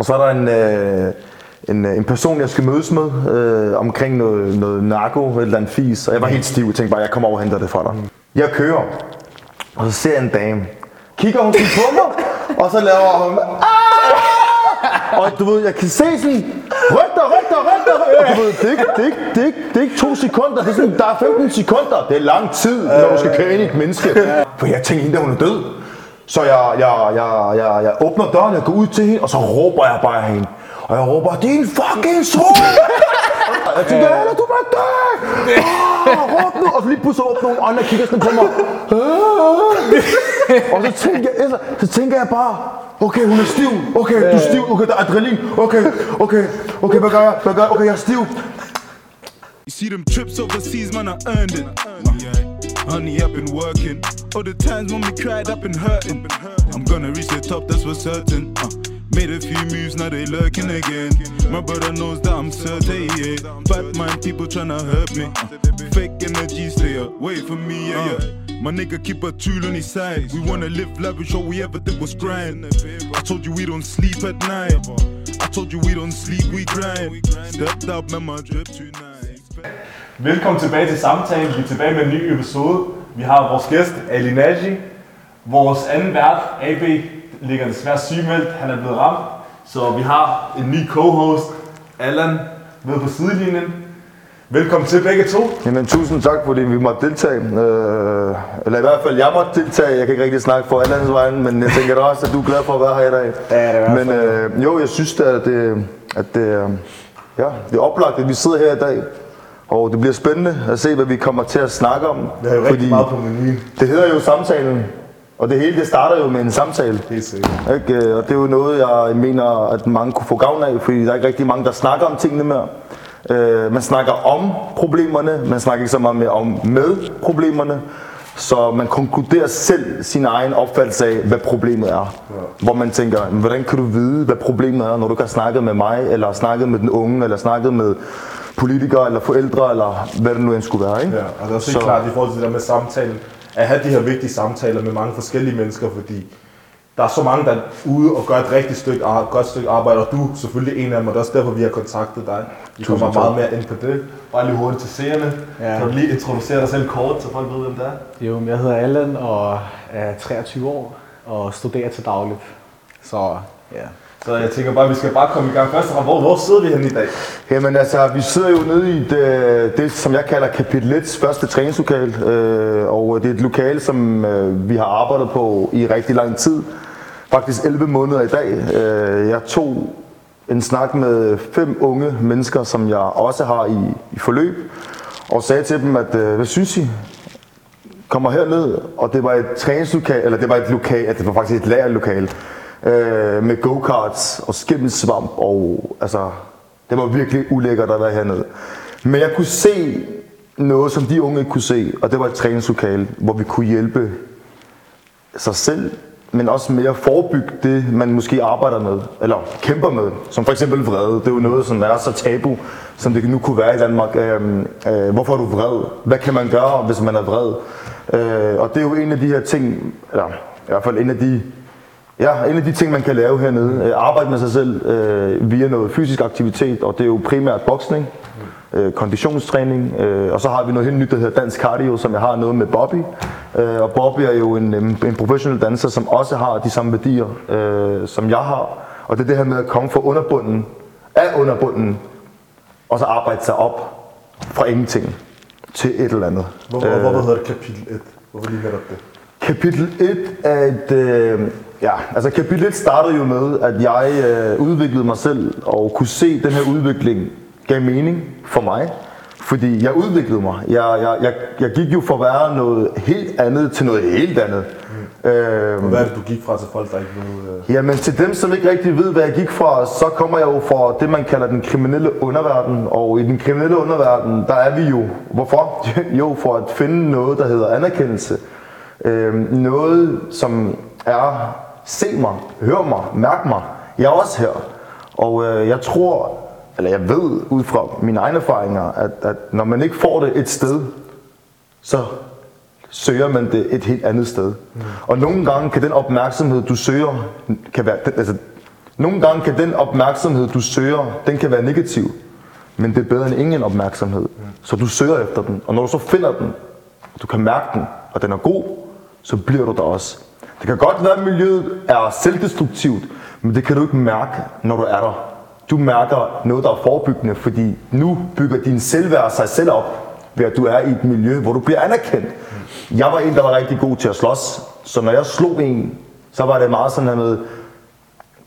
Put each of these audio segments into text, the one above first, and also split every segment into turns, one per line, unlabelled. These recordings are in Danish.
Og så er der en, øh, en, øh, en person, jeg skal mødes med øh, omkring noget, noget narko, et eller andet fis. Og jeg var helt stiv. og tænkte bare, jeg kommer over og henter det fra dig. Jeg kører, og så ser jeg en dame. Kigger hun sådan på mig, og så laver hun... "Ah!" Og du ved, jeg kan se sådan, ryk dig, ryk dig, ryk dig. Og du ved, det er, ikke, det, er ikke, det, er ikke, det er ikke to sekunder, det er sådan, der er 15 sekunder. Det er lang tid, når du skal køre ind i et menneske. For jeg tænkte, hende hun er død. Så jeg, jeg, jeg, jeg, jeg åbner døren, jeg går ud til hende, og så råber jeg bare hende. Og jeg råber, din fucking svin! Jeg tænker, Anna, du må dø! Ah, råb nu! Og så lige pludselig åbner nogle andre og kigger sådan på mig. Og så tænker, jeg, så tænker jeg bare, okay, hun er stiv. Okay, du er stiv. Okay, der er adrenalin. Okay, okay, okay, hvad gør jeg? Hvad gør jeg? Okay, jeg er stiv.
You see them trips overseas, man, I earned it. Uh, honey, I've been working. All the times when we cried, I've been hurting. I'm gonna reach the top, that's for certain. Uh, made a few moves, now they lurking again. My brother knows that I'm certain, yeah. Bad mind people tryna hurt me. Uh, fake energy, stay away from me, yeah, yeah. My nigga keep a tool on his side. We wanna live lavish, all we ever did was grind. I told you we don't sleep at night. I told you we don't sleep, we grind. Stepped up, man, my drip tonight.
Velkommen tilbage til samtalen. Vi er tilbage med en ny episode. Vi har vores gæst, Ali Naji. Vores anden vært, AB, ligger desværre sygemeldt. Han er blevet ramt. Så vi har en ny co-host, Allan, med på sidelinjen. Velkommen til begge to.
Jamen, tusind tak, fordi vi måtte deltage. Øh, eller i hvert fald, jeg måtte deltage. Jeg kan ikke rigtig snakke for alle andres vegne, men jeg tænker da også, at du er glad for at være her i dag.
Ja, det er
Men øh, jo, jeg synes da, at det, at det, øh, ja, det er oplagt, at vi sidder her i dag. Og det bliver spændende at se, hvad vi kommer til at snakke om.
Vi har jo rigtig meget på menuen.
Det hedder jo samtalen. Og det hele det starter jo med en samtale.
Helt sikkert.
Ikke? Øh, Og det er jo noget, jeg mener, at mange kunne få gavn af, fordi der er ikke rigtig mange, der snakker om tingene mere. Øh, man snakker om problemerne, man snakker ikke så meget mere om med problemerne. Så man konkluderer selv sin egen opfattelse af, hvad problemet er. Ja. Hvor man tænker, "Men hvordan kan du vide, hvad problemet er, når du ikke har snakket med mig, eller snakket med den unge, eller snakket med politikere, eller forældre, eller hvad det nu end skulle være. Ikke?
Ja, og det er også helt klart i forhold til det der med samtalen, at have de her vigtige samtaler med mange forskellige mennesker, fordi der er så mange, der er ude og gør et rigtig stykke, ar- godt stykke arbejde, og du er selvfølgelig en af dem, og det er også derfor, vi har kontaktet dig. Vi kommer
tak.
meget mere ind på det. Bare lige hurtigt til seerne.
Ja.
Kan du lige introducere dig selv kort, så folk ved, hvem det er?
Jo, jeg hedder Allan og er 23 år og studerer til dagligt. Så ja.
Så jeg tænker bare, at vi skal bare komme i gang. Først og fremmest, hvor, hvor sidder vi henne i dag?
Jamen altså, vi sidder jo nede i det, øh, det som jeg kalder kapitel 1's første træningslokale. Øh, og det er et lokale, som øh, vi har arbejdet på i rigtig lang tid. Faktisk 11 måneder i dag. Øh, jeg tog en snak med fem unge mennesker, som jeg også har i, i forløb. Og sagde til dem, at øh, hvad synes I? kommer herned, og det var et træningslokale, eller det var et lokal, det var faktisk et lagerlokale, øh, med go-karts og skimmelsvamp, og altså, det var virkelig ulækkert at være hernede. Men jeg kunne se noget, som de unge ikke kunne se, og det var et træningslokale, hvor vi kunne hjælpe sig selv, men også mere forebygge det, man måske arbejder med, eller kæmper med, som for eksempel vrede. Det er jo noget, som er så tabu, som det nu kunne være i Danmark. Øhm, øh, hvorfor er du vred? Hvad kan man gøre, hvis man er vred? Øh, og det er jo en af de her ting, eller i hvert fald en af de, ja, en af de ting, man kan lave hernede. Øh, arbejde med sig selv øh, via noget fysisk aktivitet, og det er jo primært boksning, øh, konditionstræning, øh, og så har vi noget helt nyt, der hedder dansk cardio, som jeg har noget med Bobby. Øh, og Bobby er jo en, en, en professionel danser, som også har de samme værdier, øh, som jeg har. Og det er det her med at komme fra underbunden, af underbunden, og så arbejde sig op fra ingenting til et eller andet.
Hvor, øh. hvor, hvor hedder det kapitel 1? Hvorfor lige netop det?
Kapitel 1 er et... Øh, ja, altså kapitel 1 startede jo med, at jeg øh, udviklede mig selv og kunne se, at den her udvikling gav mening for mig. Fordi jeg udviklede mig. Jeg, jeg, jeg, jeg gik jo fra at være noget helt andet til noget helt andet. Mm. Øh,
Hvad er det, du gik fra til folk, der ikke ved? Øh...
Jamen til dem, som ikke rigtig ved, hvad jeg gik fra, så kommer jeg jo fra det, man kalder den kriminelle underverden. Og i den kriminelle underverden, der er vi jo. Hvorfor? jo, for at finde noget, der hedder anerkendelse. Øh, noget, som er, se mig, hør mig, mærk mig. Jeg er også her. Og øh, jeg tror, eller jeg ved ud fra mine egne erfaringer, at, at når man ikke får det et sted, så søger man det et helt andet sted. Mm. Og nogle gange kan den opmærksomhed, du søger, kan være, den, altså, Nogle gange kan den opmærksomhed, du søger, den kan være negativ. Men det er bedre end ingen opmærksomhed. Så du søger efter den. Og når du så finder den, og du kan mærke den, og den er god, så bliver du der også. Det kan godt være, at miljøet er selvdestruktivt, men det kan du ikke mærke, når du er der. Du mærker noget, der er forebyggende, fordi nu bygger din selvværd sig selv op, ved at du er i et miljø, hvor du bliver anerkendt. Jeg var en, der var rigtig god til at slås, så når jeg slog en, så var det meget sådan her med,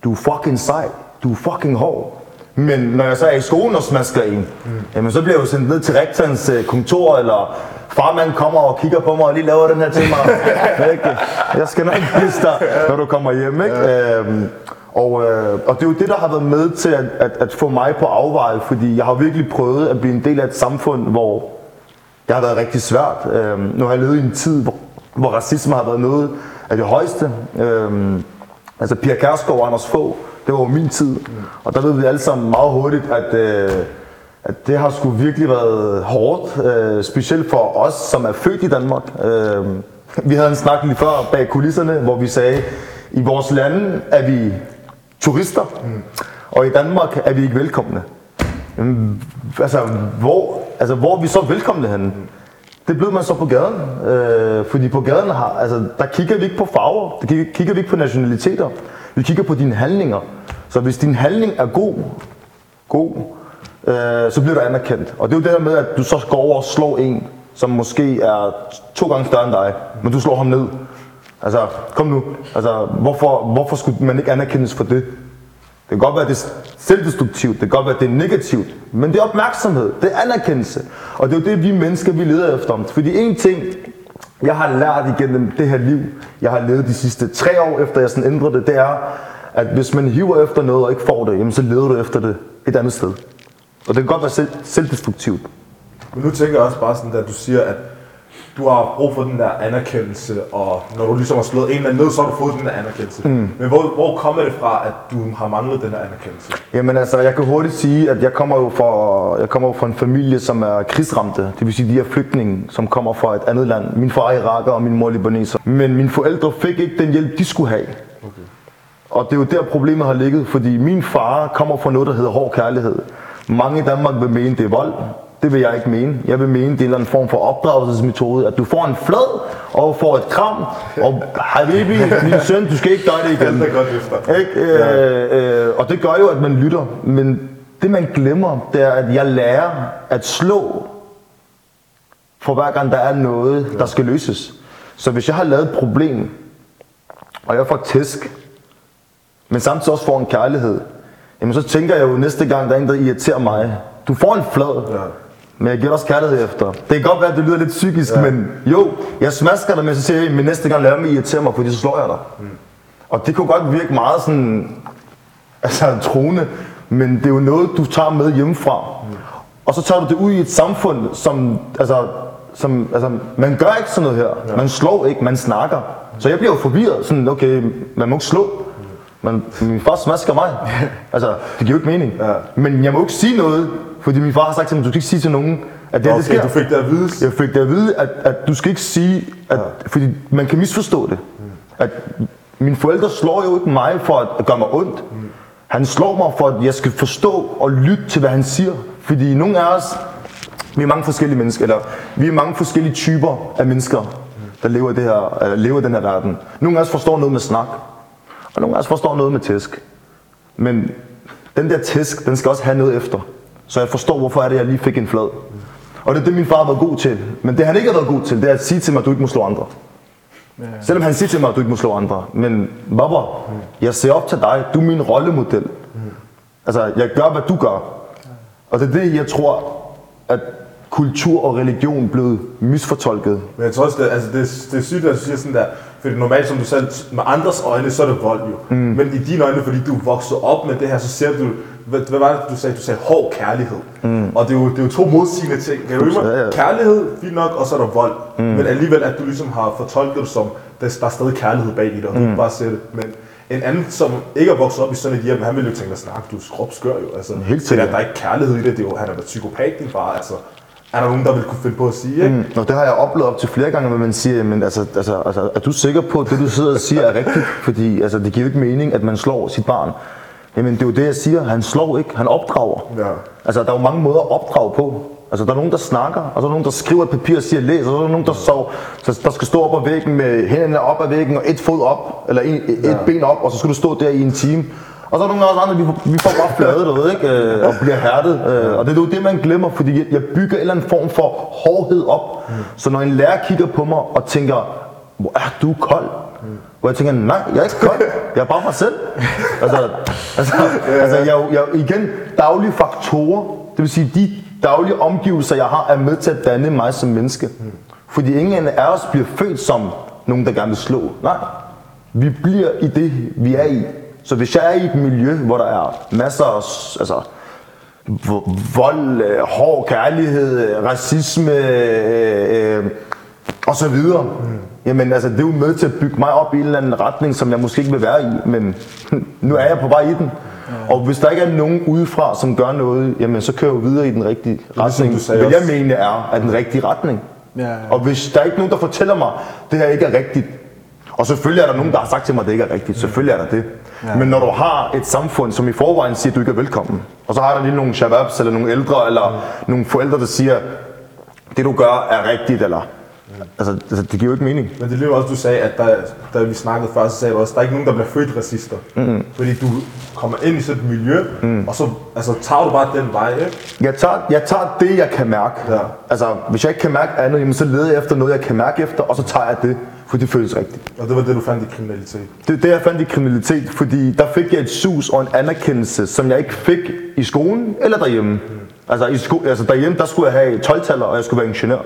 du er fucking sej, du er fucking hård. Men når jeg så er i skolen og smasker en, mm. jamen så bliver jeg jo sendt ned til rektorens øh, kontor, eller farmand kommer og kigger på mig og lige laver den her til mig. Ikke? jeg skal nok vise dig, når du kommer hjem. Ikke? Ja. Øhm, og, øh, og det er jo det, der har været med til at, at, at få mig på afveje, fordi jeg har virkelig prøvet at blive en del af et samfund, hvor det har været rigtig svært. Øhm, nu har jeg levet i en tid, hvor, hvor racisme har været noget af det højeste. Øhm, altså Pia Kærsgaard og Anders Fogh, det var jo min tid. Og der ved vi alle sammen meget hurtigt, at, øh, at det har sgu virkelig været hårdt. Øh, specielt for os, som er født i Danmark. Øh, vi havde en snak lige før bag kulisserne, hvor vi sagde, i vores lande er vi turister, og i Danmark er vi ikke velkomne. Jamen, altså, hvor, altså, hvor er vi så velkomne henne? Det blev man så på gaden. Øh, fordi på gaden har, altså, der kigger vi ikke på farver, der kigger, kigger vi ikke på nationaliteter. Vi kigger på dine handlinger. Så hvis din handling er god, god øh, så bliver du anerkendt. Og det er jo det der med, at du så går over og slår en, som måske er to gange større end dig, men du slår ham ned. Altså, kom nu. Altså, hvorfor, hvorfor skulle man ikke anerkendes for det? Det kan godt være, at det er selvdestruktivt, det kan godt være, at det er negativt, men det er opmærksomhed, det er anerkendelse. Og det er jo det, vi mennesker, vi leder efter. Fordi en ting, jeg har lært igennem det her liv, jeg har levet de sidste tre år, efter jeg sådan ændrede det, det er, at hvis man hiver efter noget og ikke får det, jamen så leder du efter det et andet sted. Og det kan godt være selv, selvdestruktivt.
Men nu tænker jeg også bare sådan, at du siger, at du har brug for den der anerkendelse, og når du ligesom har slået en eller anden ned, så har du fået den der anerkendelse. Mm. Men hvor, hvor kommer det fra, at du har manglet den der anerkendelse?
Jamen altså, jeg kan hurtigt sige, at jeg kommer jo fra, jeg kommer jo fra en familie, som er krigsramte. Det vil sige, de er flygtninge, som kommer fra et andet land. Min far er iraker, og min mor er libaneser. Men mine forældre fik ikke den hjælp, de skulle have. Okay. Og det er jo der, problemet har ligget, fordi min far kommer fra noget, der hedder hård kærlighed. Mange i Danmark vil mene, det er vold. Det vil jeg ikke mene. Jeg vil mene, det er en eller anden form for opdragelsesmetode, at du får en flad og får et kram, og habibi, min søn, du skal ikke gøre det igen.
Det er godt efter.
Ikke? Øh, øh, og det gør jo, at man lytter. Men det, man glemmer, det er, at jeg lærer at slå for hver gang, der er noget, der skal løses. Så hvis jeg har lavet et problem, og jeg får tæsk, men samtidig også får en kærlighed, jamen så tænker jeg jo næste gang, der er en, der irriterer mig. Du får en flad, ja. Men jeg giver også kærlighed efter. Det kan godt være, at det lyder lidt psykisk, ja. men jo, jeg smasker dig, men så siger jeg, men næste gang lader mig irritere mig, fordi så slår jeg dig. Mm. Og det kunne godt virke meget sådan, altså troende, men det er jo noget, du tager med hjemmefra. Mm. Og så tager du det ud i et samfund, som, altså, som, altså, man gør ikke sådan noget her. Ja. Man slår ikke, man snakker. Så jeg bliver jo forvirret, sådan, okay, man må ikke slå. Men min far smasker mig. Altså, det giver jo ikke mening. Ja. Men jeg må ikke sige noget, fordi min far har sagt til mig, du skal ikke sige til nogen, at det,
Okay,
det sker.
du fik det at vide.
Jeg fik det at vide, at, at du skal ikke sige, at, ja. fordi man kan misforstå det. At mine forældre slår jo ikke mig for at gøre mig ondt. Han slår mig for, at jeg skal forstå og lytte til, hvad han siger. Fordi nogle af os, vi er mange forskellige mennesker, eller vi er mange forskellige typer af mennesker, der lever det her, eller lever den her verden. Nogle af os forstår noget med snak, og nogle af os forstår noget med tæsk. Men den der tæsk, den skal også have noget efter. Så jeg forstår, hvorfor er det, jeg lige fik en flad. Og det er det, min far har været god til. Men det han ikke har været god til, det er at sige til mig, at du ikke må slå andre. Ja. Selvom han siger til mig, at du ikke må slå andre. Men Baba, jeg ser op til dig. Du er min rollemodel. Altså, jeg gør, hvad du gør. Og det er det, jeg tror, at kultur og religion blev misfortolket.
Men jeg tror også, det, altså det, det er sygt, at du siger sådan der, fordi normalt, som du selv, med andres øjne, så er det vold jo. Mm. Men i dine øjne, fordi du vokset op med det her, så ser du, hvad, hvad var det, du sagde? Du sagde hård kærlighed. Mm. Og det er, jo, det er jo to modsigende ting. Kan du?
Ja, ja.
Kærlighed, fint nok, og så er der vold. Mm. Men alligevel, at du ligesom har fortolket det som, der, er stadig kærlighed bag i det, og du mm. bare se det. Men en anden, som ikke er vokset op i sådan et hjem, han ville jo tænke dig, snak, du er skrubskør jo. Altså,
Helt
det er, der er ikke kærlighed i det, det er jo, han er da psykopat, din far. Altså, er der nogen, der vil kunne finde på at sige, ikke?
Mm. Og det har jeg oplevet op til flere gange, hvor man siger, men altså, altså, altså, er du sikker på, at det du sidder og siger er rigtigt? Fordi altså, det giver ikke mening, at man slår sit barn. Jamen det er jo det, jeg siger. Han slår ikke, han opdrager.
Ja.
Altså, der er jo mange måder at opdrage på. Altså, der er nogen, der snakker, og så er nogen, der skriver et papir og siger, læs, og så er der nogen, der, sov, så der skal stå op ad væggen med hænderne op ad væggen, og et fod op, eller en, et ja. ben op, og så skal du stå der i en time. Og så er der nogle af os andre, vi får, vi får bare flade, du ved, ikke? Øh, og bliver hærdet. Øh, og det er jo det, man glemmer, fordi jeg, bygger en eller anden form for hårdhed op. Mm. Så når en lærer kigger på mig og tænker, hvor er du kold? Mm. Hvor jeg tænker, nej, jeg er ikke kold. Jeg er bare mig selv. Altså, altså, altså jeg, jeg, igen, daglige faktorer, det vil sige, de daglige omgivelser, jeg har, er med til at danne mig som menneske. Fordi ingen af os bliver født som nogen, der gerne vil slå. Nej, vi bliver i det, vi er i. Så hvis jeg er i et miljø, hvor der er masser af altså, vo- vold, øh, hård kærlighed, øh, racisme øh, øh, og så videre, mm. jamen altså, det er jo med til at bygge mig op i en eller anden retning, som jeg måske ikke vil være i, men nu er jeg på vej i den. Og hvis der ikke er nogen udefra, som gør noget, jamen så kører jeg jo videre i den rigtige retning.
du sagde
Hvad jeg mener er, er den rigtige retning.
Ja, ja.
Og hvis der er ikke nogen, der fortæller mig, det her ikke er rigtigt, og selvfølgelig er der nogen, der har sagt til mig, at det ikke er rigtigt. Selvfølgelig er der det. Ja. Men når du har et samfund, som i forvejen siger, at du ikke er velkommen, og så har der lige nogle shababs, eller nogle ældre, eller mm. nogle forældre, der siger, det du gør er rigtigt, eller... Altså, altså, det giver jo ikke mening.
Men det er jo også, du sagde, at der, da vi snakkede før, så sagde du også, at der er ikke nogen, der bliver født racister. Mm. Fordi du kommer ind i sådan et miljø, mm. og så altså, tager du bare den vej, ikke?
Jeg tager, jeg tager det, jeg kan mærke.
Ja.
Altså, hvis jeg ikke kan mærke andet, jamen, så leder jeg efter noget, jeg kan mærke efter, og så tager jeg det, for det føles rigtigt.
Og det var det, du fandt i kriminalitet.
Det er det, jeg fandt i kriminalitet, fordi der fik jeg et sus og en anerkendelse, som jeg ikke fik i skolen eller derhjemme. Mm. Altså, i sko- altså derhjemme, der skulle jeg have 12-taller, og jeg skulle være ingeniør.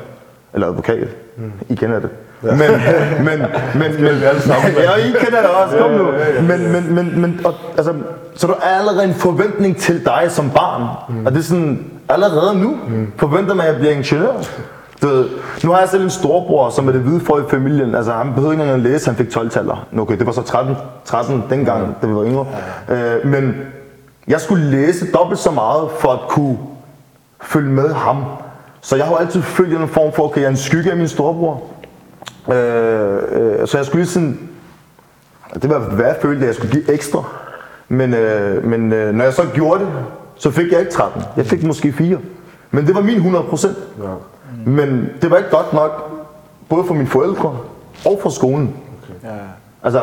Eller advokat. Mm. I kender det. Ja. Men, men, men, men,
sammen, mand.
ja, I kender det også, kom nu. Men, men, men, men og, altså, så der er allerede en forventning til dig som barn. Mm. Og det er sådan, allerede nu mm. forventer man, at jeg bliver ingeniør. Du ved, nu har jeg selv en storbror, som er det hvide for i familien. Altså, han behøvede ikke engang at læse, han fik 12-taller. Nu, Okay, det var så 13, 13 dengang, ja. da vi var yngre. Øh, men jeg skulle læse dobbelt så meget, for at kunne følge med ham. Så jeg har jo altid følt en form for, okay, jeg er en skygge af min storebror. Øh, øh, så jeg skulle lige sådan, det var hvad jeg følte, at jeg skulle give ekstra. Men, øh, men øh, når jeg så gjorde det, så fik jeg ikke 13. Jeg fik måske 4. Men det var min 100 procent.
Ja.
Men det var ikke godt nok, både for mine forældre og for skolen.
Ja.
Altså,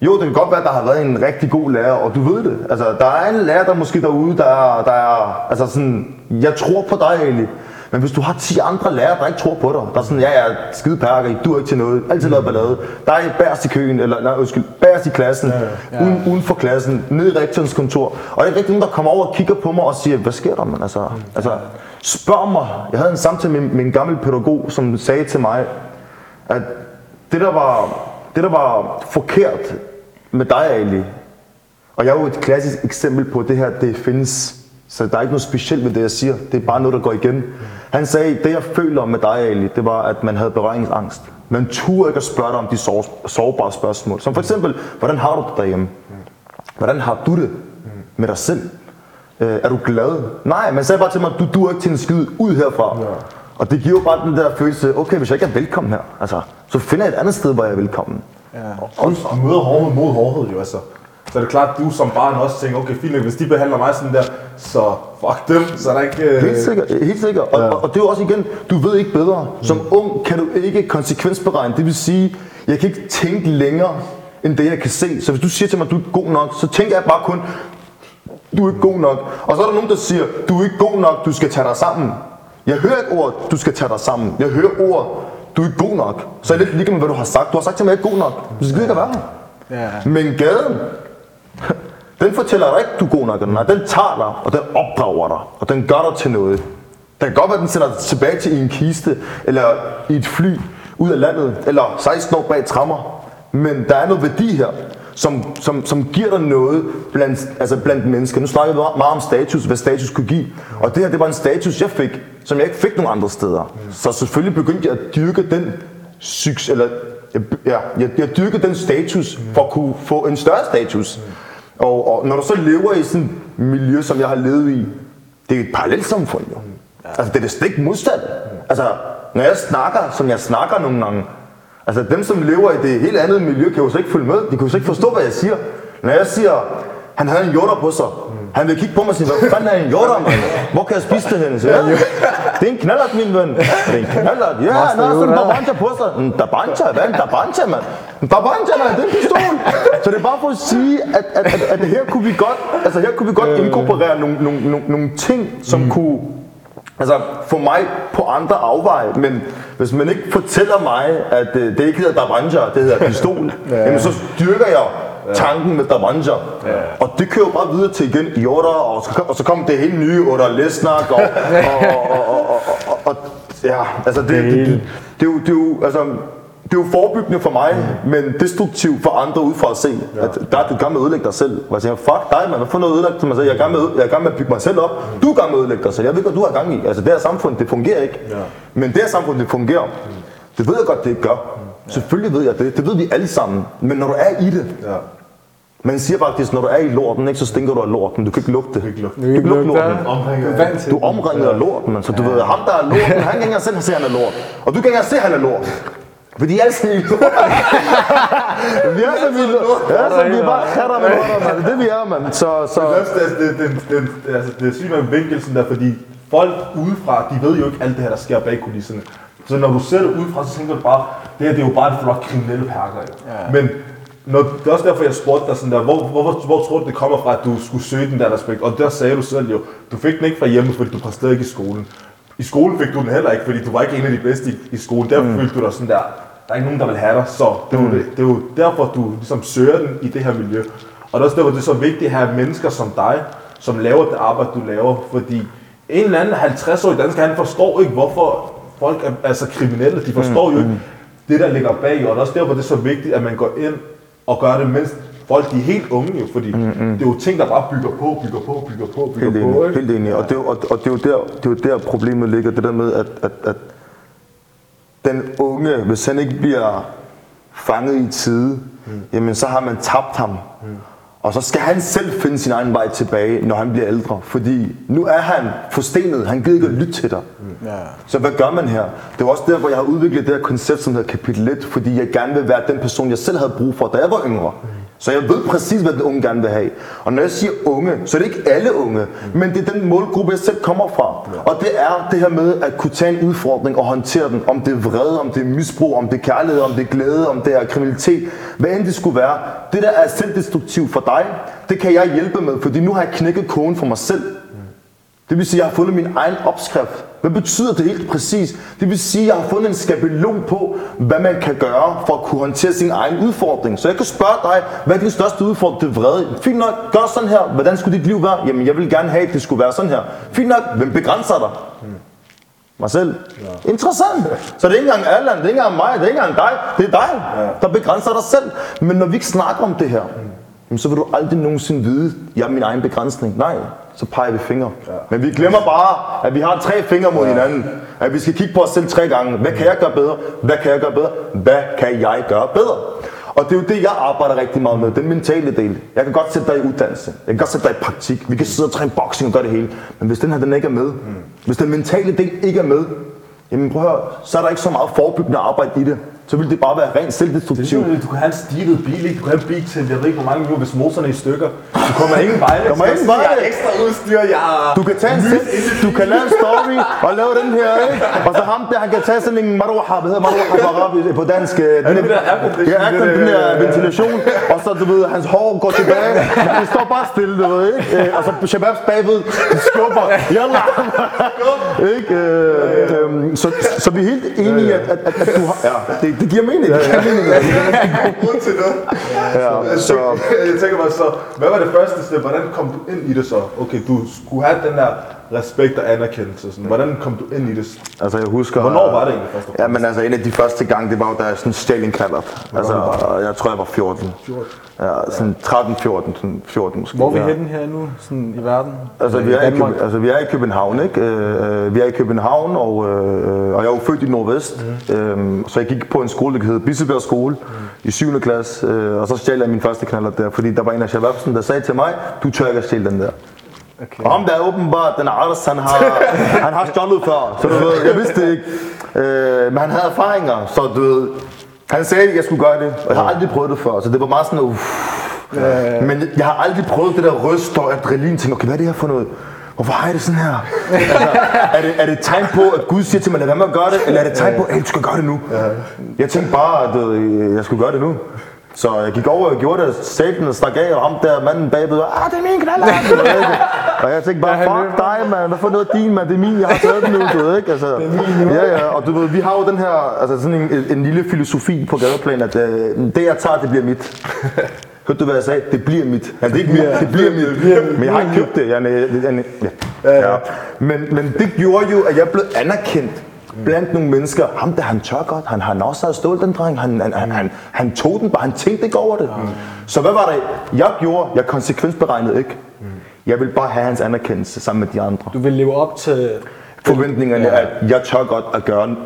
jo, det kan godt være, at der har været en rigtig god lærer, og du ved det. Altså, der er en lærer, der måske derude, der er, der er altså sådan, jeg tror på dig, Ali. Men hvis du har 10 andre lærere, der ikke tror på dig, der er sådan, ja, ja, skide perker, du er ikke til noget, altid lavet ballade. Der er bærest i køen, eller nej, undskyld, bærest i klassen, ja, ja. Uden, uden for klassen, nede i rektorens kontor. Og der er ikke rigtig nogen, der kommer over og kigger på mig og siger, hvad sker der, man? Altså, altså, spørg mig. Jeg havde en samtale med, med en gammel pædagog, som sagde til mig, at det der var, det der var forkert med dig, Ali, og jeg er jo et klassisk eksempel på det her, det findes. Så der er ikke noget specielt ved det, jeg siger. Det er bare noget, der går igen. Han sagde, det jeg føler med dig, Ali, det var, at man havde berøringsangst. Man turde ikke at spørge dig om de sårbare spørgsmål. Som for eksempel, hvordan har du det derhjemme? Hvordan har du det med dig selv? Øh, er du glad? Nej, man sagde bare til mig, du duer ikke til en skid ud herfra. Ja. Og det giver bare den der følelse, okay, hvis jeg ikke er velkommen her, altså, så finder jeg et andet sted, hvor jeg er velkommen.
Ja.
Og du møder hårdhed mod hårdhed jo, altså. Så er det klart, at du som barn også tænker, okay, fint, hvis de behandler mig sådan der, så fuck dem, så er der ikke... øh,
Helt sikkert, helt sikkert. Og,
Ja.
og, og det er jo også igen, du ved ikke bedre. Som ung kan du ikke konsekvensberegne. Det vil sige, jeg kan ikke tænke længere, end det jeg kan se. Så hvis du siger til mig, at du er god nok, så tænker jeg bare kun, du er ikke god nok. Og så er der nogen, der siger, du er ikke god nok, du skal tage dig sammen. Jeg hører ikke ord, du skal tage dig sammen. Jeg hører ord, du er ikke god nok. Så er det lidt ligegyldigt, hvad du har sagt. Du har sagt til mig, at jeg er ikke god nok. Du skal ikke være her.
Ja.
Men gaden, den fortæller dig ikke, du er god nok. eller Nej, den tager dig, og den opdrager dig, og den gør dig til noget. Det kan godt være, at den sender dig tilbage til en kiste, eller i et fly ud af landet, eller 16 år bag trammer. Men der er noget værdi her, som, som, som giver dig noget blandt, altså blandt mennesker. Nu snakker vi meget om status, hvad status kunne give. Og det her, det var en status, jeg fik, som jeg ikke fik nogen andre steder. Så selvfølgelig begyndte jeg at dyrke den succes, eller ja, jeg, jeg dyrkede den status for at kunne få en større status. Og, og når du så lever i sådan et miljø, som jeg har levet i, det er et parallelt samfund jo. Altså det er det stik modsatte. Altså når jeg snakker, som jeg snakker nogle gange, altså dem som lever i det helt andet miljø, kan jo så ikke følge med. De kan jo så ikke forstå, hvad jeg siger. Når jeg siger, Han havde en jorder på sig. Han ville kigge på mig og sige, hvad fanden er en jorder, mand? Hvor kan jeg spise det henne? Så, ja, det er en knallert, min ven. Det er en knallert. Ja, han har sådan en babanja på sig. En dabanja, hvad er en dabanja, mand? En babanja, mand, det er en pistol. Så det er bare for at sige, at, at, at, at her kunne vi godt, altså her kunne vi godt inkorporere nogle, nogle, nogle, nogle ting, som kunne Altså få mig på andre afveje, men hvis man ikke fortæller mig, at øh, det ikke hedder Dabanja, det hedder pistol, ja. jamen så styrker jeg tanken med Dabanja. Ja. Og det kører bare videre til igen i Oda, og så, og så kom det helt nye Oda Lesnak, og, og, og, og, og, og, og, ja, altså det, det, det, det, er jo, det er jo, altså, det er jo forebyggende for mig, mm. men destruktivt for andre udefra at se, ja. at der er du gang med at ødelægge dig selv. Og jeg siger, fuck dig, man, hvad for noget ødelægge til mig selv? Jeg er, gang med, jeg er gang med at bygge mig selv op. Du er gang med at ødelægge dig selv. Jeg ved godt, du har gang i. Altså det her samfund, det fungerer ikke. Ja. Men det her samfund, det fungerer. Det ved jeg godt, det ikke gør. Ja. Selvfølgelig ved jeg det. Det ved vi alle sammen. Men når du er i det,
Ja.
man siger faktisk, når du er i lorten, ikke, så stinker du af lorten. Du kan ikke lugte det. Du kan
ikke lugte
Du kan ikke lugte lorten. Du er omringet af lort, man. Så du ved, ham der er lort, han kan ikke engang selv se, at han er lort. Og du kan ikke engang se, at han er lort. Er lort. vi er så vi lort. Ja, så vi er bare katter med lort, mand. Det er vi er, mand. Så, så,
er det, det, det, det, det, altså, det er sygt med vinkelsen der, fordi folk udefra, de ved jo ikke alt det her, der sker bag kulisserne. Så når du ser det udefra, så tænker du bare, det her det er jo bare et flok kriminelle perker. Ja. Men når, det er også derfor, jeg spurgte dig sådan der, hvor, hvor, hvor, hvor tror du, det kommer fra, at du skulle søge den der respekt? Og der sagde du selv jo, du fik den ikke fra hjemme, fordi du præsterede ikke i skolen. I skolen fik du den heller ikke, fordi du var ikke en af de bedste i, i skolen. Der mm. følte du dig sådan der, der er ikke nogen, der vil have dig, så det er, jo, det, det er jo derfor, du ligesom søger den i det her miljø. Og det er også derfor, det er så vigtigt at have mennesker som dig, som laver det arbejde, du laver, fordi en eller anden 50-årig dansker, han forstår ikke, hvorfor folk er altså kriminelle. De forstår jo ikke det, der ligger bag, og det er også derfor, det er så vigtigt, at man går ind og gør det, mens folk de er helt unge jo, fordi det er jo ting, der bare bygger på, bygger på, bygger på, bygger
Helt
på.
enig,
Ikke?
helt enig. Og, det, er og, og det, er jo der, det er jo der problemet ligger, det der med, at, at, at den unge, hvis han ikke bliver fanget i tide, mm. jamen så har man tabt ham. Mm. Og så skal han selv finde sin egen vej tilbage, når han bliver ældre. Fordi nu er han forstenet, han gider ikke at lytte til dig.
Ja.
Så hvad gør man her? Det var også der, hvor jeg har udviklet det her koncept, som hedder kapitel 1, fordi jeg gerne vil være den person, jeg selv havde brug for, da jeg var yngre. Så jeg ved præcis, hvad den unge gerne vil have. Og når jeg siger unge, så er det ikke alle unge, men det er den målgruppe, jeg selv kommer fra. Og det er det her med at kunne tage en udfordring og håndtere den. Om det er vrede, om det er misbrug, om det er kærlighed, om det er glæde, om det er kriminalitet. Hvad end det skulle være. Det, der er selvdestruktivt for dig, det kan jeg hjælpe med, fordi nu har jeg knækket koden for mig selv. Det vil sige, at jeg har fundet min egen opskrift. Hvad betyder det helt præcis? Det vil sige, at jeg har fundet en skabelon på, hvad man kan gøre for at kunne håndtere sin egen udfordring. Så jeg kan spørge dig, hvad er din største udfordring? Det er vrede. Fint nok, gør sådan her. Hvordan skulle dit liv være? Jamen, jeg vil gerne have, at det skulle være sådan her. Fint nok, hvem begrænser dig? Mig selv. Ja. Interessant. Så det er ikke engang Allan, det er ikke engang mig, det er ikke engang dig. Det er dig, ja. der begrænser dig selv. Men når vi ikke snakker om det her, jamen, så vil du aldrig nogensinde vide, jeg er min egen begrænsning. Nej, så peger vi fingre. Ja. Men vi glemmer bare, at vi har tre fingre mod ja. hinanden. At vi skal kigge på os selv tre gange. Hvad kan jeg gøre bedre? Hvad kan jeg gøre bedre? Hvad kan jeg gøre bedre? Og det er jo det, jeg arbejder rigtig meget med, den mentale del. Jeg kan godt sætte dig i uddannelse. Jeg kan godt sætte dig i praktik. Vi kan sidde og træne boxing og gøre det hele. Men hvis den her den ikke er med, hvis den mentale del ikke er med, jamen prøv at høre, så er der ikke så meget forebyggende arbejde i det. Så vil det bare være rent
Det er
selvdestruktivt.
sådan, du kan have en stilet bil, ikke? du kan have en bil til, jeg ved ikke hvor mange minutter, hvis motoren er i stykker. Du kommer ingen vej.
Kommer ingen vej.
Jeg har ekstra udstyr, jeg.
Du kan tage en sæt, du kan lave en story og lave den her, ikke? Og så ham der, han kan tage sådan en maruha, hvad hedder maruha på arabisk, på dansk? øh, Den
det der aircondition,
Ja,
det der-
den der ventilation. Og så, du ved, hans hår går tilbage, men han står bare stille, du ved, ikke? Øh, Og så Shababs bagved, de skubber. Jalla! Ikke? Øh, øhm, Så, så vi er helt enige, at, at, at, at du har... Ja, det, det giver mening. Det giver mening.
grund til det.
Ja, så,
Jeg tænker mig så, hvad var det første sted? Hvordan kom du ind i det så? Okay, du skulle have den der respekt og anerkendelse. Sådan. Hvordan kom du ind i det?
Altså, jeg husker...
Hvornår var det egentlig først og
Ja, men altså, en af de første gange, det var jo, da jeg sådan stjal en kallert. Altså, jeg tror, jeg var 14. 14? Ja, sådan 13, 14, sådan 14 måske.
Hvor er vi
ja.
henne her nu sådan i verden?
Altså vi, er i? Køben, altså, vi er i København, ikke? Øh, øh, vi er i København, og, øh, og jeg er jo født i Nordvest. Mm. Øh, så jeg gik på en skole, der hed Bisseberg Skole mm. i 7. klasse. Øh, og så stjal jeg min første knaller der, fordi der var en af Shababsen, der sagde til mig, du tør ikke at stjæle den der.
Okay.
Og ham der er åbenbart, den Ars, han har, han har stjålet før, så du ved, jeg vidste det ikke. Øh, men han havde erfaringer, så du ved, han sagde, at jeg skulle gøre det, og jeg har aldrig prøvet det før, så det var meget sådan, uff, Men jeg har aldrig prøvet det der ryst og adrenalin. Tænker, okay, hvad er det her for noget? Hvorfor har jeg det sådan her? altså, er, det, er det et tegn på, at Gud siger til mig, lad være med at gøre det? Eller er det et tegn på, at du skal gøre det nu? Jeg tænkte bare, at øh, jeg skulle gøre det nu. Så jeg gik over og gjorde det, satan og stak af, og ham der manden bagved, ah, det er min knaller! Og jeg tænkte bare, fuck dig, mand, hvad for noget din, mand, det er min, jeg har taget den nu, du ved ikke? Altså, det er min. Ja, ja, og du ved, vi har jo den her, altså sådan en, en lille filosofi på gadeplan, at øh, det jeg tager, det bliver mit. Hørte du, hvad jeg sagde? Det bliver mit. Ja, det, er ikke mit. det bliver mit. Men jeg har ikke købt det. Jeg, jeg, jeg, ja. Ja. Men, men det gjorde jo, at jeg blev anerkendt blandt nogle mennesker. Ham der, han tør godt. Han har også stået den dreng. Han, han, han, han, han tog den bare. Han tænkte ikke over det. Så hvad var det, jeg gjorde? Jeg konsekvensberegnede ikke. Jeg vil bare have hans anerkendelse sammen med de andre.
Du vil leve op til...
Forventningerne er, at jeg tør godt at gøre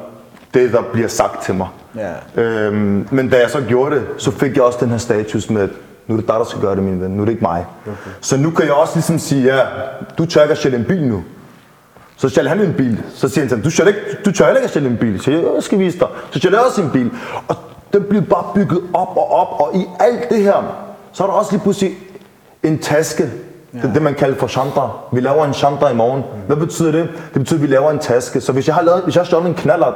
det, der bliver sagt til mig.
Ja.
Øhm, men da jeg så gjorde det, så fik jeg også den her status med, nu er det dig, der skal gøre det, min ven. Nu er det ikke mig. Okay. Så nu kan jeg også ligesom sige, ja, du tør ikke at en bil nu. Så stjæler han en bil. Så siger han til ham, du, stjæler ikke, du tør ikke at stjæle en bil. Så siger jeg, jeg skal vise dig. Så stjæler jeg også en bil. Og den bliver bare bygget op og op. Og i alt det her, så er der også lige pludselig en taske. Ja. Det er det, man kalder for chandra. Vi laver en chandra i morgen. Hvad betyder det? Det betyder, at vi laver en taske. Så hvis jeg har, lavet, hvis jeg har stjålet en knallert,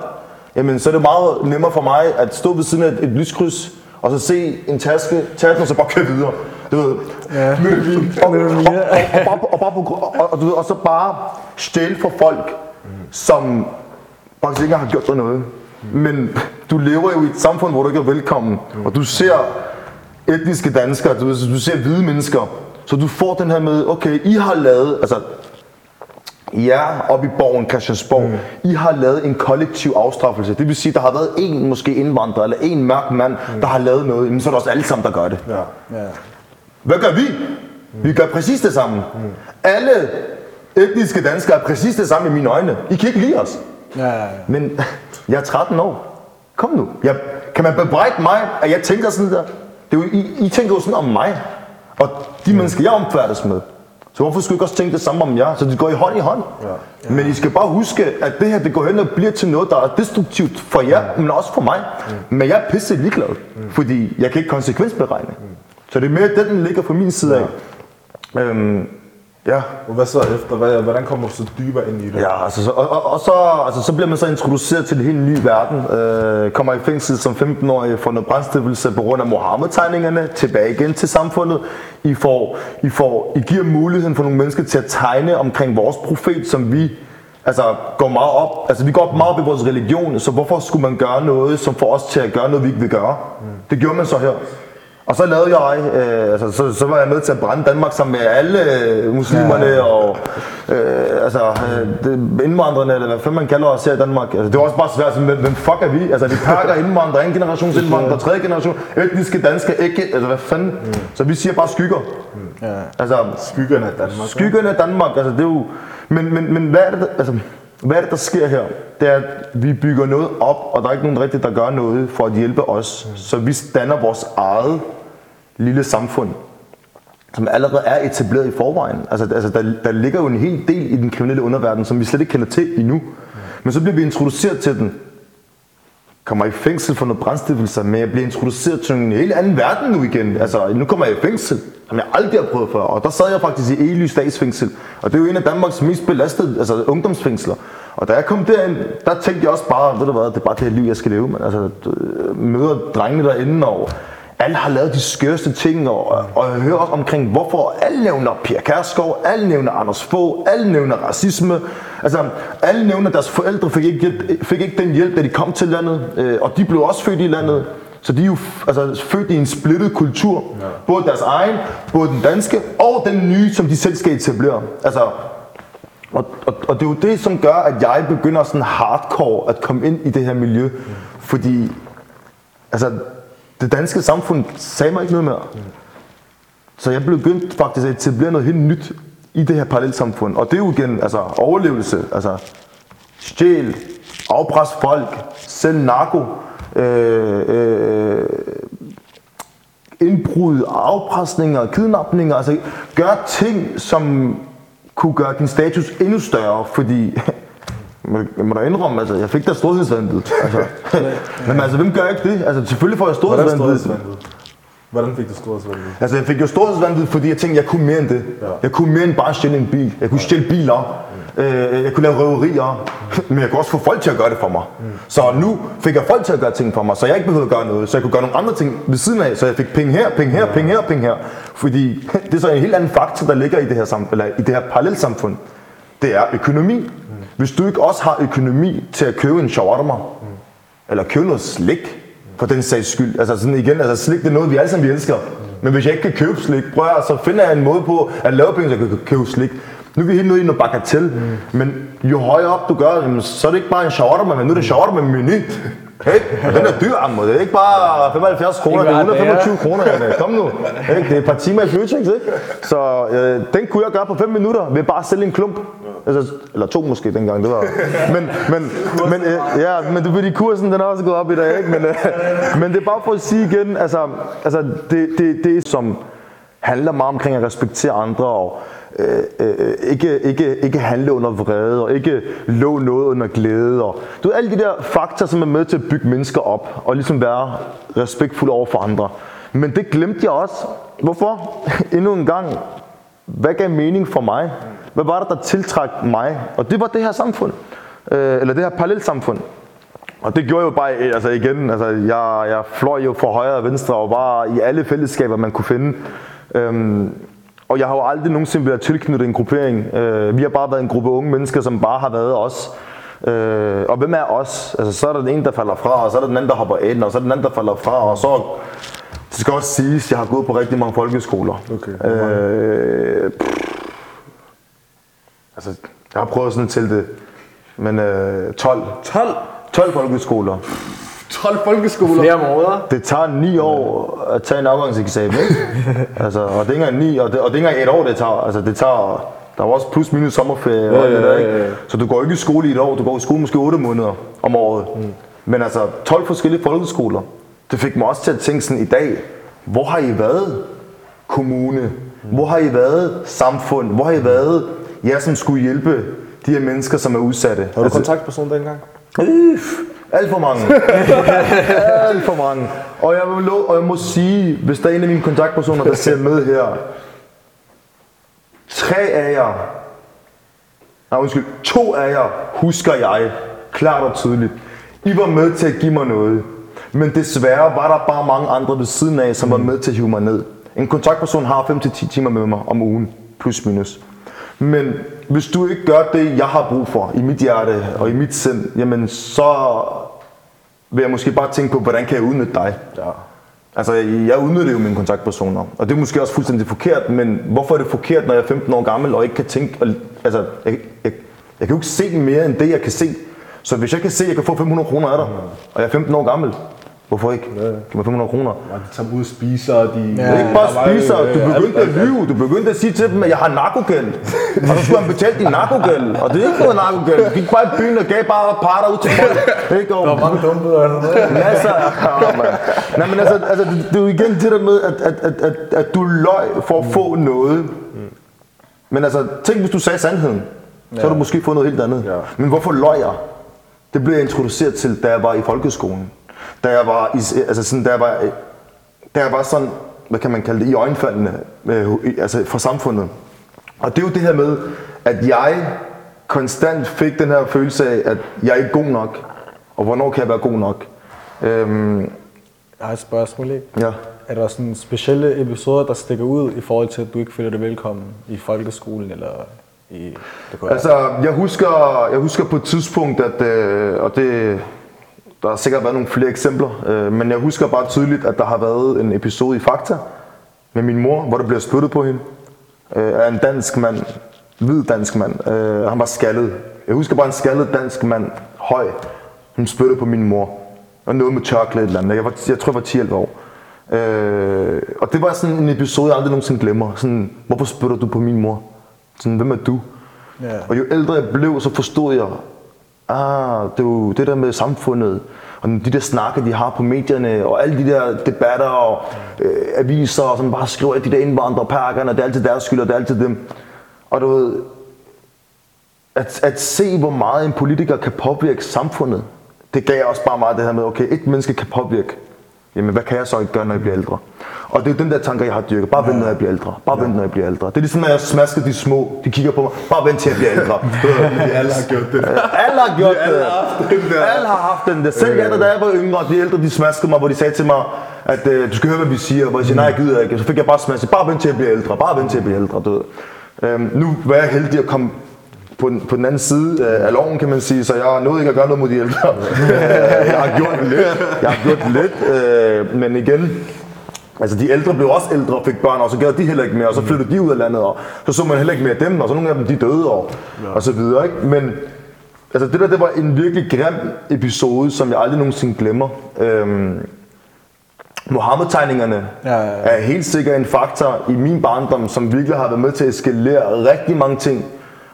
jamen, så er det meget nemmere for mig at stå ved siden af et, et lyskryds, og så se en taske, tage den, og så bare køre videre. Du ved,
Ja.
og, og, og, og, bare, og, bare på, og, og, du ved, og så bare stjæle for folk, som faktisk ikke har gjort dig noget. Men du lever jo i et samfund, hvor du ikke er velkommen, og du ser etniske danskere, du, du ser hvide mennesker, så du får den her med, okay, I har lavet, altså jer oppe i borgen Christiansborg, mm. I har lavet en kollektiv afstraffelse. Det vil sige, der har været en måske indvandrer, eller en mørk mand, mm. der har lavet noget, men så er det også alle sammen, der gør det.
Ja.
Ja.
Hvad gør vi? Vi gør præcis det samme. Mm. Alle etniske danskere er præcis det samme i mine øjne. I kan ikke lide os.
Ja, ja, ja.
Men jeg er 13 år. Kom nu. Jeg, kan man bebrejde mig, at jeg tænker sådan der? Det er jo, I, I tænker jo sådan om mig. Og de mennesker, jeg omfærdes med. Så hvorfor skulle I ikke også tænke det samme om jer? Så det går i hånd i hånd. Ja. Men I skal bare huske, at det her det går hen og bliver til noget, der er destruktivt for jer, men også for mig. Men jeg er pisse ligeglad, fordi jeg kan ikke konsekvensberegne. Så det er mere det, den ligger på min side af. Øhm, ja.
Og hvad så efter? Hvad- Hvordan kommer du så dybere ind i det?
Ja, altså, så, og, og, og så, altså, så bliver man så introduceret til en helt ny verden. Øh, kommer i fængsel som 15-årig for noget brændstiftelse på grund af Mohammed-tegningerne. Tilbage igen til samfundet. I, får, I, får, I giver muligheden for nogle mennesker til at tegne omkring vores profet, som vi altså, går meget op. Altså, vi går op meget op i vores religion, så hvorfor skulle man gøre noget, som får os til at gøre noget, vi ikke vil gøre? Det gjorde man så her. Og så lavede jeg, øh, altså, så, så var jeg med til at brænde Danmark sammen med alle øh, muslimerne ja. og øh, altså, øh, det, indvandrerne, eller hvad fanden man kalder os her i Danmark. Altså, det var også bare svært, sådan, hvem, hvem fuck er vi? Altså, vi pakker indvandrere, anden generations indvandrere, tredje generation, etniske danske, ikke, altså hvad fanden? Mm. Så vi siger bare skygger.
Ja.
Altså,
Skyggerne af Danmark.
Skyggerne af Danmark, altså det er jo... Men, men, men hvad, er det, altså, hvad er det, der sker her? Det er, at vi bygger noget op, og der er ikke nogen rigtigt, der gør noget for at hjælpe os. Så vi danner vores eget lille samfund, som allerede er etableret i forvejen. Altså, altså der, der ligger jo en hel del i den kriminelle underverden, som vi slet ikke kender til endnu. Men så bliver vi introduceret til den. Kommer i fængsel for noget brændstiftelse, men jeg bliver introduceret til en helt anden verden nu igen. Altså, nu kommer jeg i fængsel, som jeg aldrig har prøvet før. Og der sad jeg faktisk i Ely statsfængsel. Og det er jo en af Danmarks mest belastede altså, ungdomsfængsler. Og da jeg kom derind, der tænkte jeg også bare, ved du hvad, det er bare det her liv, jeg skal leve. Men altså, øh, møder drengene derinde, og alle har lavet de skørste ting, og, og jeg hører også omkring, hvorfor alle nævner Pia Kærsgaard, alle nævner Anders Fogh, alle nævner racisme. Altså, alle nævner, at deres forældre fik ikke, hjælp, fik ikke den hjælp, da de kom til landet, øh, og de blev også født i landet. Så de er jo altså, født i en splittet kultur. Ja. Både deres egen, både den danske, og den nye, som de selv skal etablere. Altså, og, og, og det er jo det, som gør, at jeg begynder sådan hardcore at komme ind i det her miljø. Fordi altså, det danske samfund sagde mig ikke noget mere. Så jeg begyndte faktisk at etablere noget helt nyt i det her parallelsamfund. Og det er jo igen altså, overlevelse. Altså, stjæl, afpres folk, sælg narko, øh, øh, indbrud, afpresninger, kidnapninger. Altså, gør ting, som kunne gøre din status endnu større, fordi jeg må da indrømme, altså, jeg fik da storhedsvandet. Altså. Men altså, hvem gør ikke det? Altså, selvfølgelig får jeg storhedsvandet.
Hvordan fik du storhedsvanvid?
Altså, jeg fik jo storhedsvanvid, fordi jeg tænkte, jeg kunne mere end det.
Ja.
Jeg kunne mere end bare stjæle en bil. Jeg kunne stjæle biler. Øh, jeg kunne lave røverier. Men jeg kunne også få folk til at gøre det for mig. Så nu fik jeg folk til at gøre ting for mig, så jeg ikke behøvede at gøre noget. Så jeg kunne gøre nogle andre ting ved siden af. Så jeg fik penge her, penge her, penge her, penge her. Fordi det er så en helt anden faktor, der ligger i det her, sam- eller i det her parallelsamfund. Det er økonomi. Hvis du ikke også har økonomi til at købe en shawarma, eller købe noget slik, for den sags skyld. Altså sådan igen, altså slik det er noget, vi alle sammen vi elsker. Men hvis jeg ikke kan købe slik, prøv at, så finder jeg en måde på at lave penge, så jeg kan købe slik. Nu er vi helt nede i noget bagatel, mm. men jo højere op du gør, jamen, så er det ikke bare en shawarma, men nu er det shawarma med menu. Og den er dyr, ammo. Det er ikke bare 75 kroner, det er
hver dag,
125 kroner. Janne. Kom nu. Ikke? Det er et par timer i Føtex, ikke? Så øh, den kunne jeg gøre på 5 minutter ved bare at sælge en klump. Altså, eller to måske dengang, det var. Men, men, men, øh, ja, men det fordi kursen den er også gået op i dag, ikke? Men, øh, men det er bare for at sige igen, altså, altså det, det, det er som handler meget omkring at respektere andre og øh, øh, øh, ikke, ikke, ikke handle under vrede og ikke lå noget under glæde. Og, du ved, alle de der faktorer, som er med til at bygge mennesker op og ligesom være respektfuld over for andre. Men det glemte jeg også. Hvorfor? Endnu en gang. Hvad gav mening for mig? Hvad var det, der tiltrak mig? Og det var det her samfund. Øh, eller det her parallelsamfund. Og det gjorde jo bare, altså igen, altså jeg, jeg fløj jo fra højre og venstre og var i alle fællesskaber, man kunne finde. Øhm, og jeg har jo aldrig nogensinde været tilknyttet en gruppering. Øh, vi har bare været en gruppe unge mennesker, som bare har været os. Øh, og hvem er os? Altså, så er der den ene, der falder fra, og så er der den anden, der hopper ind, og så er der den anden, der falder fra, og så... Det skal også siges, at jeg har gået på rigtig mange folkeskoler.
Okay.
Øh, pff, altså, jeg har prøvet sådan til det, men øh, 12.
12?
12 folkeskoler.
12 folkeskoler?
Flere måder.
Det tager 9 år at tage en afgangseksamen, ikke? altså, og det er ikke engang 9, og det, og det er ikke et år, det tager. Altså, det tager der er også plus minus sommerferie og det der, ikke? Så du går ikke i skole i et år, du går i skole måske 8 måneder om året. Mm. Men altså, 12 forskellige folkeskoler. Det fik mig også til at tænke sådan i dag, hvor har I været kommune? Hvor har I været samfund? Hvor har I været jer, som skulle hjælpe de her mennesker, som er udsatte?
Har du kontaktperson dengang?
Øff, alt for mange. alt for mange. Og jeg, vil og jeg må sige, hvis der er en af mine kontaktpersoner, der ser med her, tre af jer, nej undskyld, to af jer husker jeg klart og tydeligt. I var med til at give mig noget. Men desværre var der bare mange andre ved siden af, som var med til at hive mig ned. En kontaktperson har 5-10 timer med mig om ugen, plus minus. Men hvis du ikke gør det, jeg har brug for i mit hjerte og i mit sind, jamen så vil jeg måske bare tænke på, hvordan kan jeg udnytte dig?
Ja.
Altså, jeg udnytter jo mine kontaktpersoner, og det er måske også fuldstændig forkert, men hvorfor er det forkert, når jeg er 15 år gammel og ikke kan tænke, og, altså, jeg, jeg, jeg kan jo ikke se mere end det, jeg kan se. Så hvis jeg kan se, at jeg kan få 500 kroner af dig, og jeg er 15 år gammel, hvorfor ikke? Giv mig 500 kroner.
Og de tager ud og spiser, og de...
Det er ikke bare spiser, du begyndte at lyve, du begyndte at sige til dem, at jeg har narkogæld. Og så skulle han betale din narkogæld. Og det er ikke noget narkogæld. Du gik bare i byen og gav bare parter ud til folk. Ikke? Og,
Der var mange dumpede og sådan noget.
Masser af ja. Nej, men altså, altså det, det er jo igen det der med, at, at, at, at, at du løj for at få noget. Men altså, tænk hvis du sagde sandheden. Så har du måske fået noget helt andet.
Ja.
Men hvorfor løj jeg? Det blev jeg introduceret til, da jeg var i folkeskolen. Da jeg var, i, altså sådan, da jeg var, da jeg var sådan, hvad kan man kalde det, i øjenfaldene øh, altså fra samfundet. Og det er jo det her med, at jeg konstant fik den her følelse af, at jeg er ikke god nok. Og hvornår kan jeg være god nok? Øhm,
Jeg har et spørgsmål, ikke?
ja.
Er der sådan specielle episoder, der stikker ud i forhold til, at du ikke føler dig velkommen i folkeskolen eller i... Det kunne
Altså, jeg husker, jeg husker på et tidspunkt, at, øh, og det, der har sikkert været nogle flere eksempler, øh, men jeg husker bare tydeligt, at der har været en episode i Fakta med min mor, hvor der bliver spyttet på hende øh, af en dansk mand, hvid dansk mand. Øh, han var skaldet. Jeg husker bare en skaldet dansk mand, høj, som spyttede på min mor. Og noget med tørklæde eller andet. Jeg, var, jeg tror, jeg var 10-11 år. Øh, og det var sådan en episode, jeg aldrig nogensinde glemmer. Sådan, hvorfor spytter du på min mor? Sådan, hvem er du?
Ja.
Og jo ældre jeg blev, så forstod jeg, ah, det er jo det der med samfundet, og de der snakke, de har på medierne, og alle de der debatter og øh, aviser, som bare skriver, at de der indvandrerpakkerne, det er altid deres skyld, og det er altid dem. Og du ved, at, at se, hvor meget en politiker kan påvirke samfundet, det gav også bare meget det her med, okay, et menneske kan påvirke, jamen hvad kan jeg så ikke gøre, når jeg bliver ældre? Og det er jo den der tanke, jeg har dyrket. Bare vent, når jeg bliver ældre. Bare vent, når jeg bliver ældre. Det er ligesom, når jeg smasker de små. De kigger på mig. Bare vent til jeg bliver ældre.
Vi alle har gjort det.
Alle har gjort
alle
det.
har haft den der.
Alle har haft den der. Selv jeg, da jeg var yngre, de ældre, de smaskede mig, hvor de sagde til mig, at øh, du skal høre, hvad vi siger. Hvor jeg siger, nej, jeg gider ikke. Så fik jeg bare smasket. Bare vent til jeg bliver ældre. Bare vent til jeg bliver ældre. Du. Øhm, nu var jeg heldig at komme på den, på den anden side af loven, kan man sige, så jeg nåede ikke at gøre noget mod de ældre. jeg har gjort lidt, jeg har gjort lidt, øh, men igen, altså de ældre blev også ældre og fik børn, og så gjorde de heller ikke mere, og så flyttede de ud af landet, og så så man heller ikke mere dem, og så nogle af dem, de døde, og, og så videre, ikke? Men altså det der, det var en virkelig grim episode, som jeg aldrig nogensinde glemmer. Øhm, Mohammed-tegningerne
Ja, ja, ja.
er helt sikkert en faktor i min barndom, som virkelig har været med til at eskalere rigtig mange ting,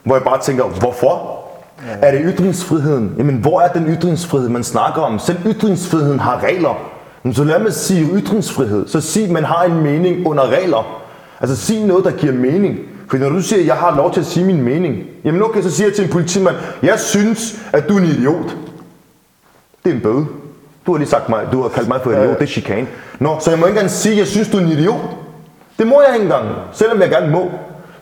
hvor jeg bare tænker, hvorfor? Ja. Er det ytringsfriheden? Jamen, hvor er den ytringsfrihed, man snakker om? Selv ytringsfriheden har regler. Men så lad mig sige ytringsfrihed. Så sig, at man har en mening under regler. Altså sig noget, der giver mening. For når du siger, at jeg har lov til at sige min mening, jamen okay, så siger jeg til en politimand, jeg synes, at du er en idiot. Det er en bøde. Du har lige sagt mig, du har kaldt mig for idiot, det er chikane. Nå, så jeg må ikke engang sige, at jeg synes, du er en idiot. Det må jeg ikke engang, selvom jeg gerne må.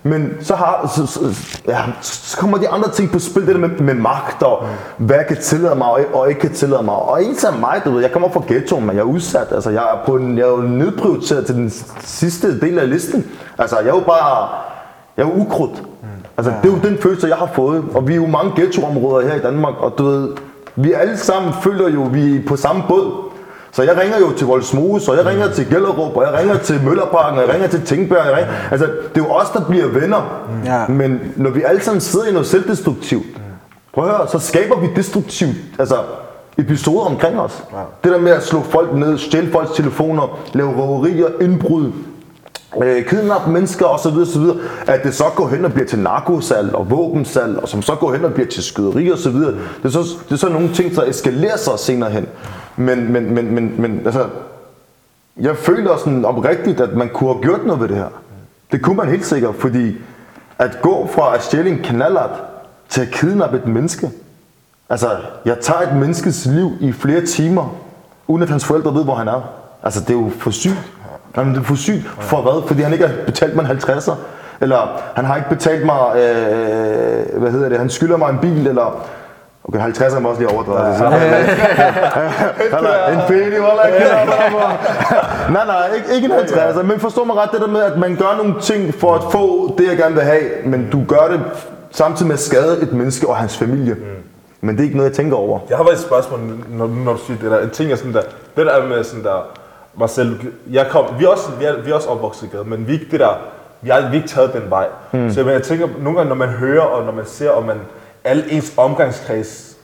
Men så, har, så, så, ja, så kommer de andre ting på spil, det der med, med magt og hvad jeg kan tillade mig og, og ikke kan tillade mig. Og en af mig, du ved, jeg kommer fra ghettoen, men jeg er udsat. Altså, jeg er, på en, jeg er jo nedprioriteret til den sidste del af listen. Altså, jeg er jo bare, jeg er jo ukrudt. Altså, det er jo den følelse, jeg har fået. Og vi er jo mange ghettoområder her i Danmark, og du ved, vi alle sammen føler jo, vi er på samme båd. Så jeg ringer jo til Voldsmose, og jeg ringer til Gellerup, og jeg ringer til Møllerparken, og jeg ringer til Tingbjerg. Jeg ringer, altså, det er jo os, der bliver venner.
Ja.
Men når vi alle sammen sidder i noget selvdestruktivt, prøv at høre, så skaber vi destruktivt, altså episoder omkring os. Det der med at slå folk ned, stjæle folks telefoner, lave røverier, indbrud, øh, kidnappe mennesker osv. osv. At det så går hen og bliver til narkosalg og våbensalg, og som så går hen og bliver til skyderi osv. Det er så, det er så nogle ting, der eskalerer sig senere hen. Men, men, men, men, men altså, jeg føler sådan oprigtigt, at man kunne have gjort noget ved det her. Det kunne man helt sikkert, fordi at gå fra at stjæle en knallert til at kidnappe et menneske. Altså, jeg tager et menneskes liv i flere timer, uden at hans forældre ved, hvor han er. Altså, det er jo for sygt. Jamen, det er for sygt. For hvad? Fordi han ikke har betalt mig en 50'er. Eller han har ikke betalt mig, øh, hvad hedder det, han skylder mig en bil, eller... Okay, 50'er må også lige overdrevet. Ja. en pæni, hvor Nej, nej, ikke, ikke en 50'er, men forstå mig ret det der med, at man gør nogle ting for at få det, jeg gerne vil have, men du gør det samtidig med at skade et menneske og hans familie. Men det er ikke noget, jeg tænker over.
Jeg har bare et spørgsmål, når, når du siger det der. En ting er sådan der, det der er med sådan der, Marcel, jeg kom, vi er også, vi er, vi er også opvokset i gaden, men vi er ikke det der, vi har, vi har ikke taget den vej. Mm. Så jeg, jeg tænker, nogle gange, når man hører, og når man ser, og man, alle ens omgangskreds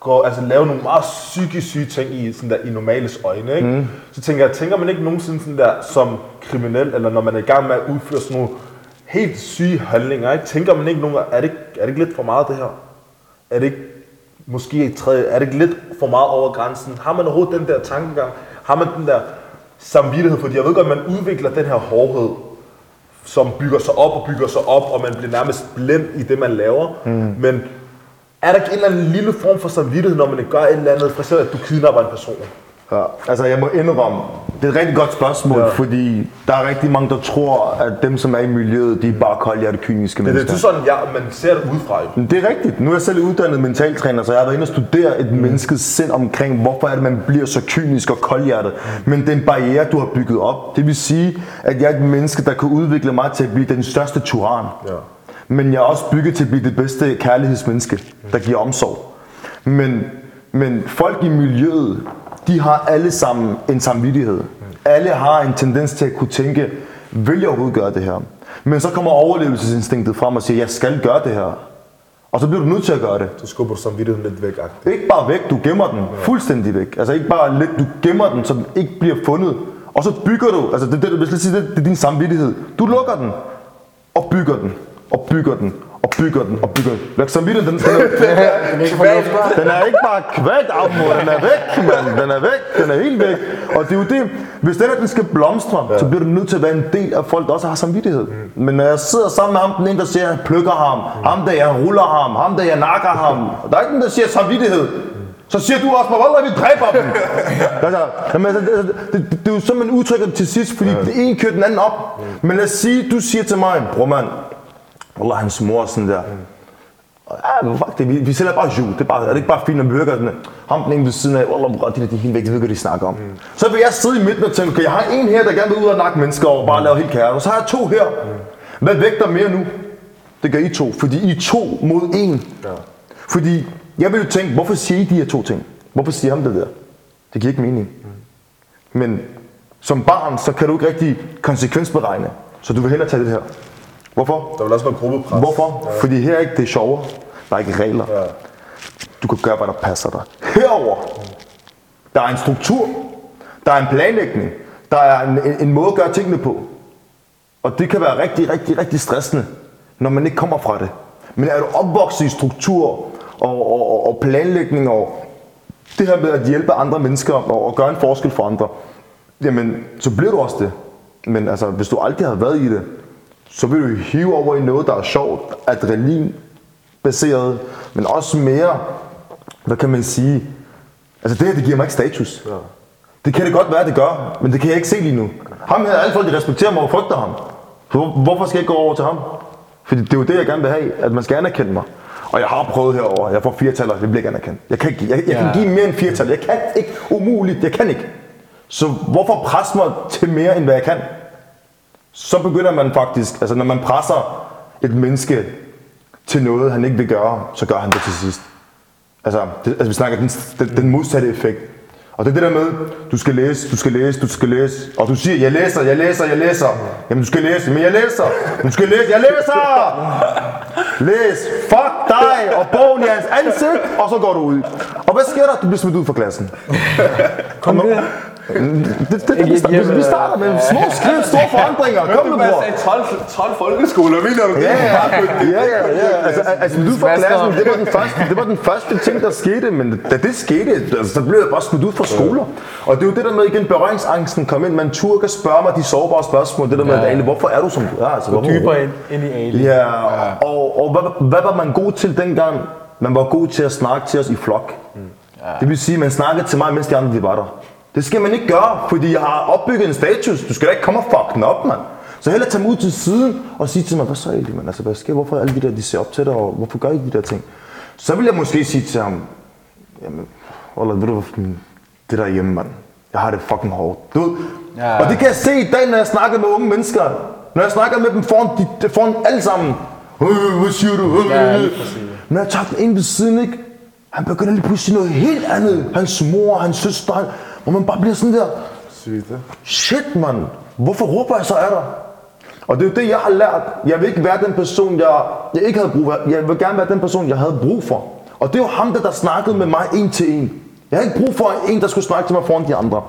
går, altså laver nogle meget psykisk syge ting i, sådan der, i normales øjne, ikke? Mm. så tænker jeg, tænker man ikke nogensinde sådan der, som kriminel, eller når man er i gang med at udføre sådan nogle helt syge handlinger, ikke? tænker man ikke nogen er det, ikke- er det ikke lidt for meget det her? Er det ikke måske et tredje, er det ikke lidt for meget over grænsen? Har man overhovedet den der tankegang? Har man den der samvittighed? Fordi jeg ved godt, at man udvikler den her hårdhed, som bygger sig op og bygger sig op, og man bliver nærmest blind i det, man laver. Mm. Men er der ikke en eller anden lille form for samvittighed, når man gør et eller andet, for eksempel at du kidnapper en person?
Ja, altså jeg må indrømme, det er et rigtig godt spørgsmål,
Ja.
fordi der er rigtig mange, der tror, at dem, som er i miljøet, de er bare koldhjertet kyniske
Det, det,
mennesker.
det er sådan, ja, man ser det udefra. jo.
Det er rigtigt. Nu er jeg selv uddannet mentaltræner, så jeg har været inde og studere et mm. menneskes sind omkring, hvorfor er det, man bliver så kynisk og koldhjertet. Men det er en barriere, du har bygget op. Det vil sige, at jeg er et menneske, der kan udvikle mig til at blive den største tyran.
Ja.
Men jeg er også bygget til at blive det bedste kærlighedsmenneske, der giver omsorg. Men, men folk i miljøet, de har alle sammen en samvittighed. Alle har en tendens til at kunne tænke, vil jeg overhovedet gøre det her? Men så kommer overlevelsesinstinktet frem og siger, jeg skal gøre det her. Og så bliver du nødt til at gøre det.
Så skubber du samvittigheden lidt væk. -agtigt.
Ikke bare væk, du gemmer den fuldstændig væk. Altså ikke bare lidt, du gemmer den, så den ikke bliver fundet. Og så bygger du, altså det, det, det, det, det, det er din samvittighed. Du lukker den, og bygger den, og bygger den, og bygger den, og bygger den. Samvittigheden, den, den, er,
Den er
den er ikke bare kvalt afmod, den er væk, mand. Den er væk, den er helt væk. Og det er jo det, hvis den her, den skal blomstre, ja. så bliver du nødt til at være en del af folk, der også har samvittighed. Mm. Men når jeg sidder sammen med ham, den ene, der siger, jeg plukker ham, mm. ham der, jeg ruller ham, ham der, jeg nakker ham. Der er ikke den, der siger samvittighed. Så siger du også, at vi dræber dem. altså, jamen, altså, det, det, det, det, er jo sådan, man udtrykker det til sidst, fordi ja. det ene kører den anden op. Men lad os sige, du siger til mig, bror mand, Wallah, hans mor sådan der. Ja, fuck det, vi, vi sælger bare jus. Det er, bare, er det ikke bare fint, når vi hører sådan, ham den ene ved siden af, Wallah, bror, de der, de er helt væk, det ved de snakker om. Mm. Så vil jeg sidde i midten og tænke, okay, jeg har en her, der gerne vil ud og nakke mennesker og bare lave helt kære. Og så har jeg to her. Mm. Hvad vægter mere nu? Det gør I to, fordi I er to mod en. Ja. Fordi jeg vil jo tænke, hvorfor siger I de her to ting? Hvorfor siger ham det der? Det giver ikke mening. Mm. Men som barn, så kan du ikke rigtig konsekvensberegne. Så du vil hellere tage det her. Hvorfor?
Der vil også være gruppepres.
Hvorfor? Ja. Fordi her er ikke det er sjovere. Der er ikke regler. Ja. Du kan gøre, hvad der passer dig. Herover der er en struktur. Der er en planlægning. Der er en, en, en måde at gøre tingene på. Og det kan være rigtig, rigtig, rigtig stressende, når man ikke kommer fra det. Men er du opvokset i struktur og, og, og planlægning og det her med at hjælpe andre mennesker og, og gøre en forskel for andre, jamen, så bliver du også det. Men altså, hvis du aldrig har været i det, så vil du hive over i noget, der er sjovt, adrenalin baseret, men også mere, hvad kan man sige, altså det her, det giver mig ikke status. Ja. Det kan det godt være, det gør, men det kan jeg ikke se lige nu. Ham her, alle folk, de respekterer mig og frygter ham. Hvor, hvorfor skal jeg ikke gå over til ham? Fordi det er jo det, jeg gerne vil have, at man skal anerkende mig. Og jeg har prøvet herover. Jeg får fire taler, det bliver ikke anerkendt. Jeg kan, jeg, jeg kan give mere end fire taler. Jeg kan ikke. Umuligt. Jeg kan ikke. Så hvorfor presse mig til mere, end hvad jeg kan? Så begynder man faktisk, altså når man presser et menneske til noget, han ikke vil gøre, så gør han det til sidst. Altså, det, altså vi snakker den, den, den modsatte effekt. Og det er det der med, du skal læse, du skal læse, du skal læse. Og du siger, jeg læser, jeg læser, jeg læser. Jamen du skal læse, men jeg læser. Du skal læse, jeg læser! Læs, fuck dig og bogen i hans ansigt, og så går du ud. Og hvad sker der? Du bliver smidt ud fra klassen.
Kom nu.
Det, det, det, vi, starter, vi starter med små skridt, store forandringer. Kom nu, bror.
12, 12 folkeskoler, mener du det?
Ja, ja, ja. Altså, altså du fra klassen, det var, den første, det var den første ting, der skete, men da det skete, altså, så blev jeg bare smidt ud fra skoler. Og det er jo det der med, igen, berøringsangsten kom ind. Man turde kan spørge mig de sårbare spørgsmål. Det der med, ja. Ali, hvorfor er du som du er? Altså,
Gå dybere ind, ind i Ali.
Ja, og, og hvad, hvad var man god til dengang? Man var god til at snakke til os i flok. Ja. Det vil sige, man snakkede til mig, mens de andre de var der. Det skal man ikke gøre, fordi jeg har opbygget en status. Du skal da ikke komme og fuck den op, mand. Så hellere tage mig ud til siden og sige til mig, hvad så egentlig, man? Altså, hvad sker? Hvorfor alle de der, de ser op til dig, og hvorfor gør I de der ting? Så vil jeg måske sige til ham, jamen, Ola, ved du hvad, det der hjemme, mand. Jeg har det fucking hårdt. Du ved? Ja. Og det kan jeg se i dag, når jeg snakker med unge mennesker. Når jeg snakker med dem foran, de, foran alle sammen. Øh, hvad siger du? Øh,
Ja,
øh.
præcis.
Når jeg tager den ind ved siden, ikke? Han begynder lige pludselig noget helt andet. Hans mor, hans søster, han, hvor man bare bliver sådan der,
Sygt,
shit mand, hvorfor råber jeg så af dig? Og det er jo det, jeg har lært. Jeg vil ikke være den person, jeg, jeg ikke havde brug for. Jeg vil gerne være den person, jeg havde brug for. Og det er jo ham, der, der snakkede med mig en til en. Jeg har ikke brug for en, der skulle snakke til mig foran de andre.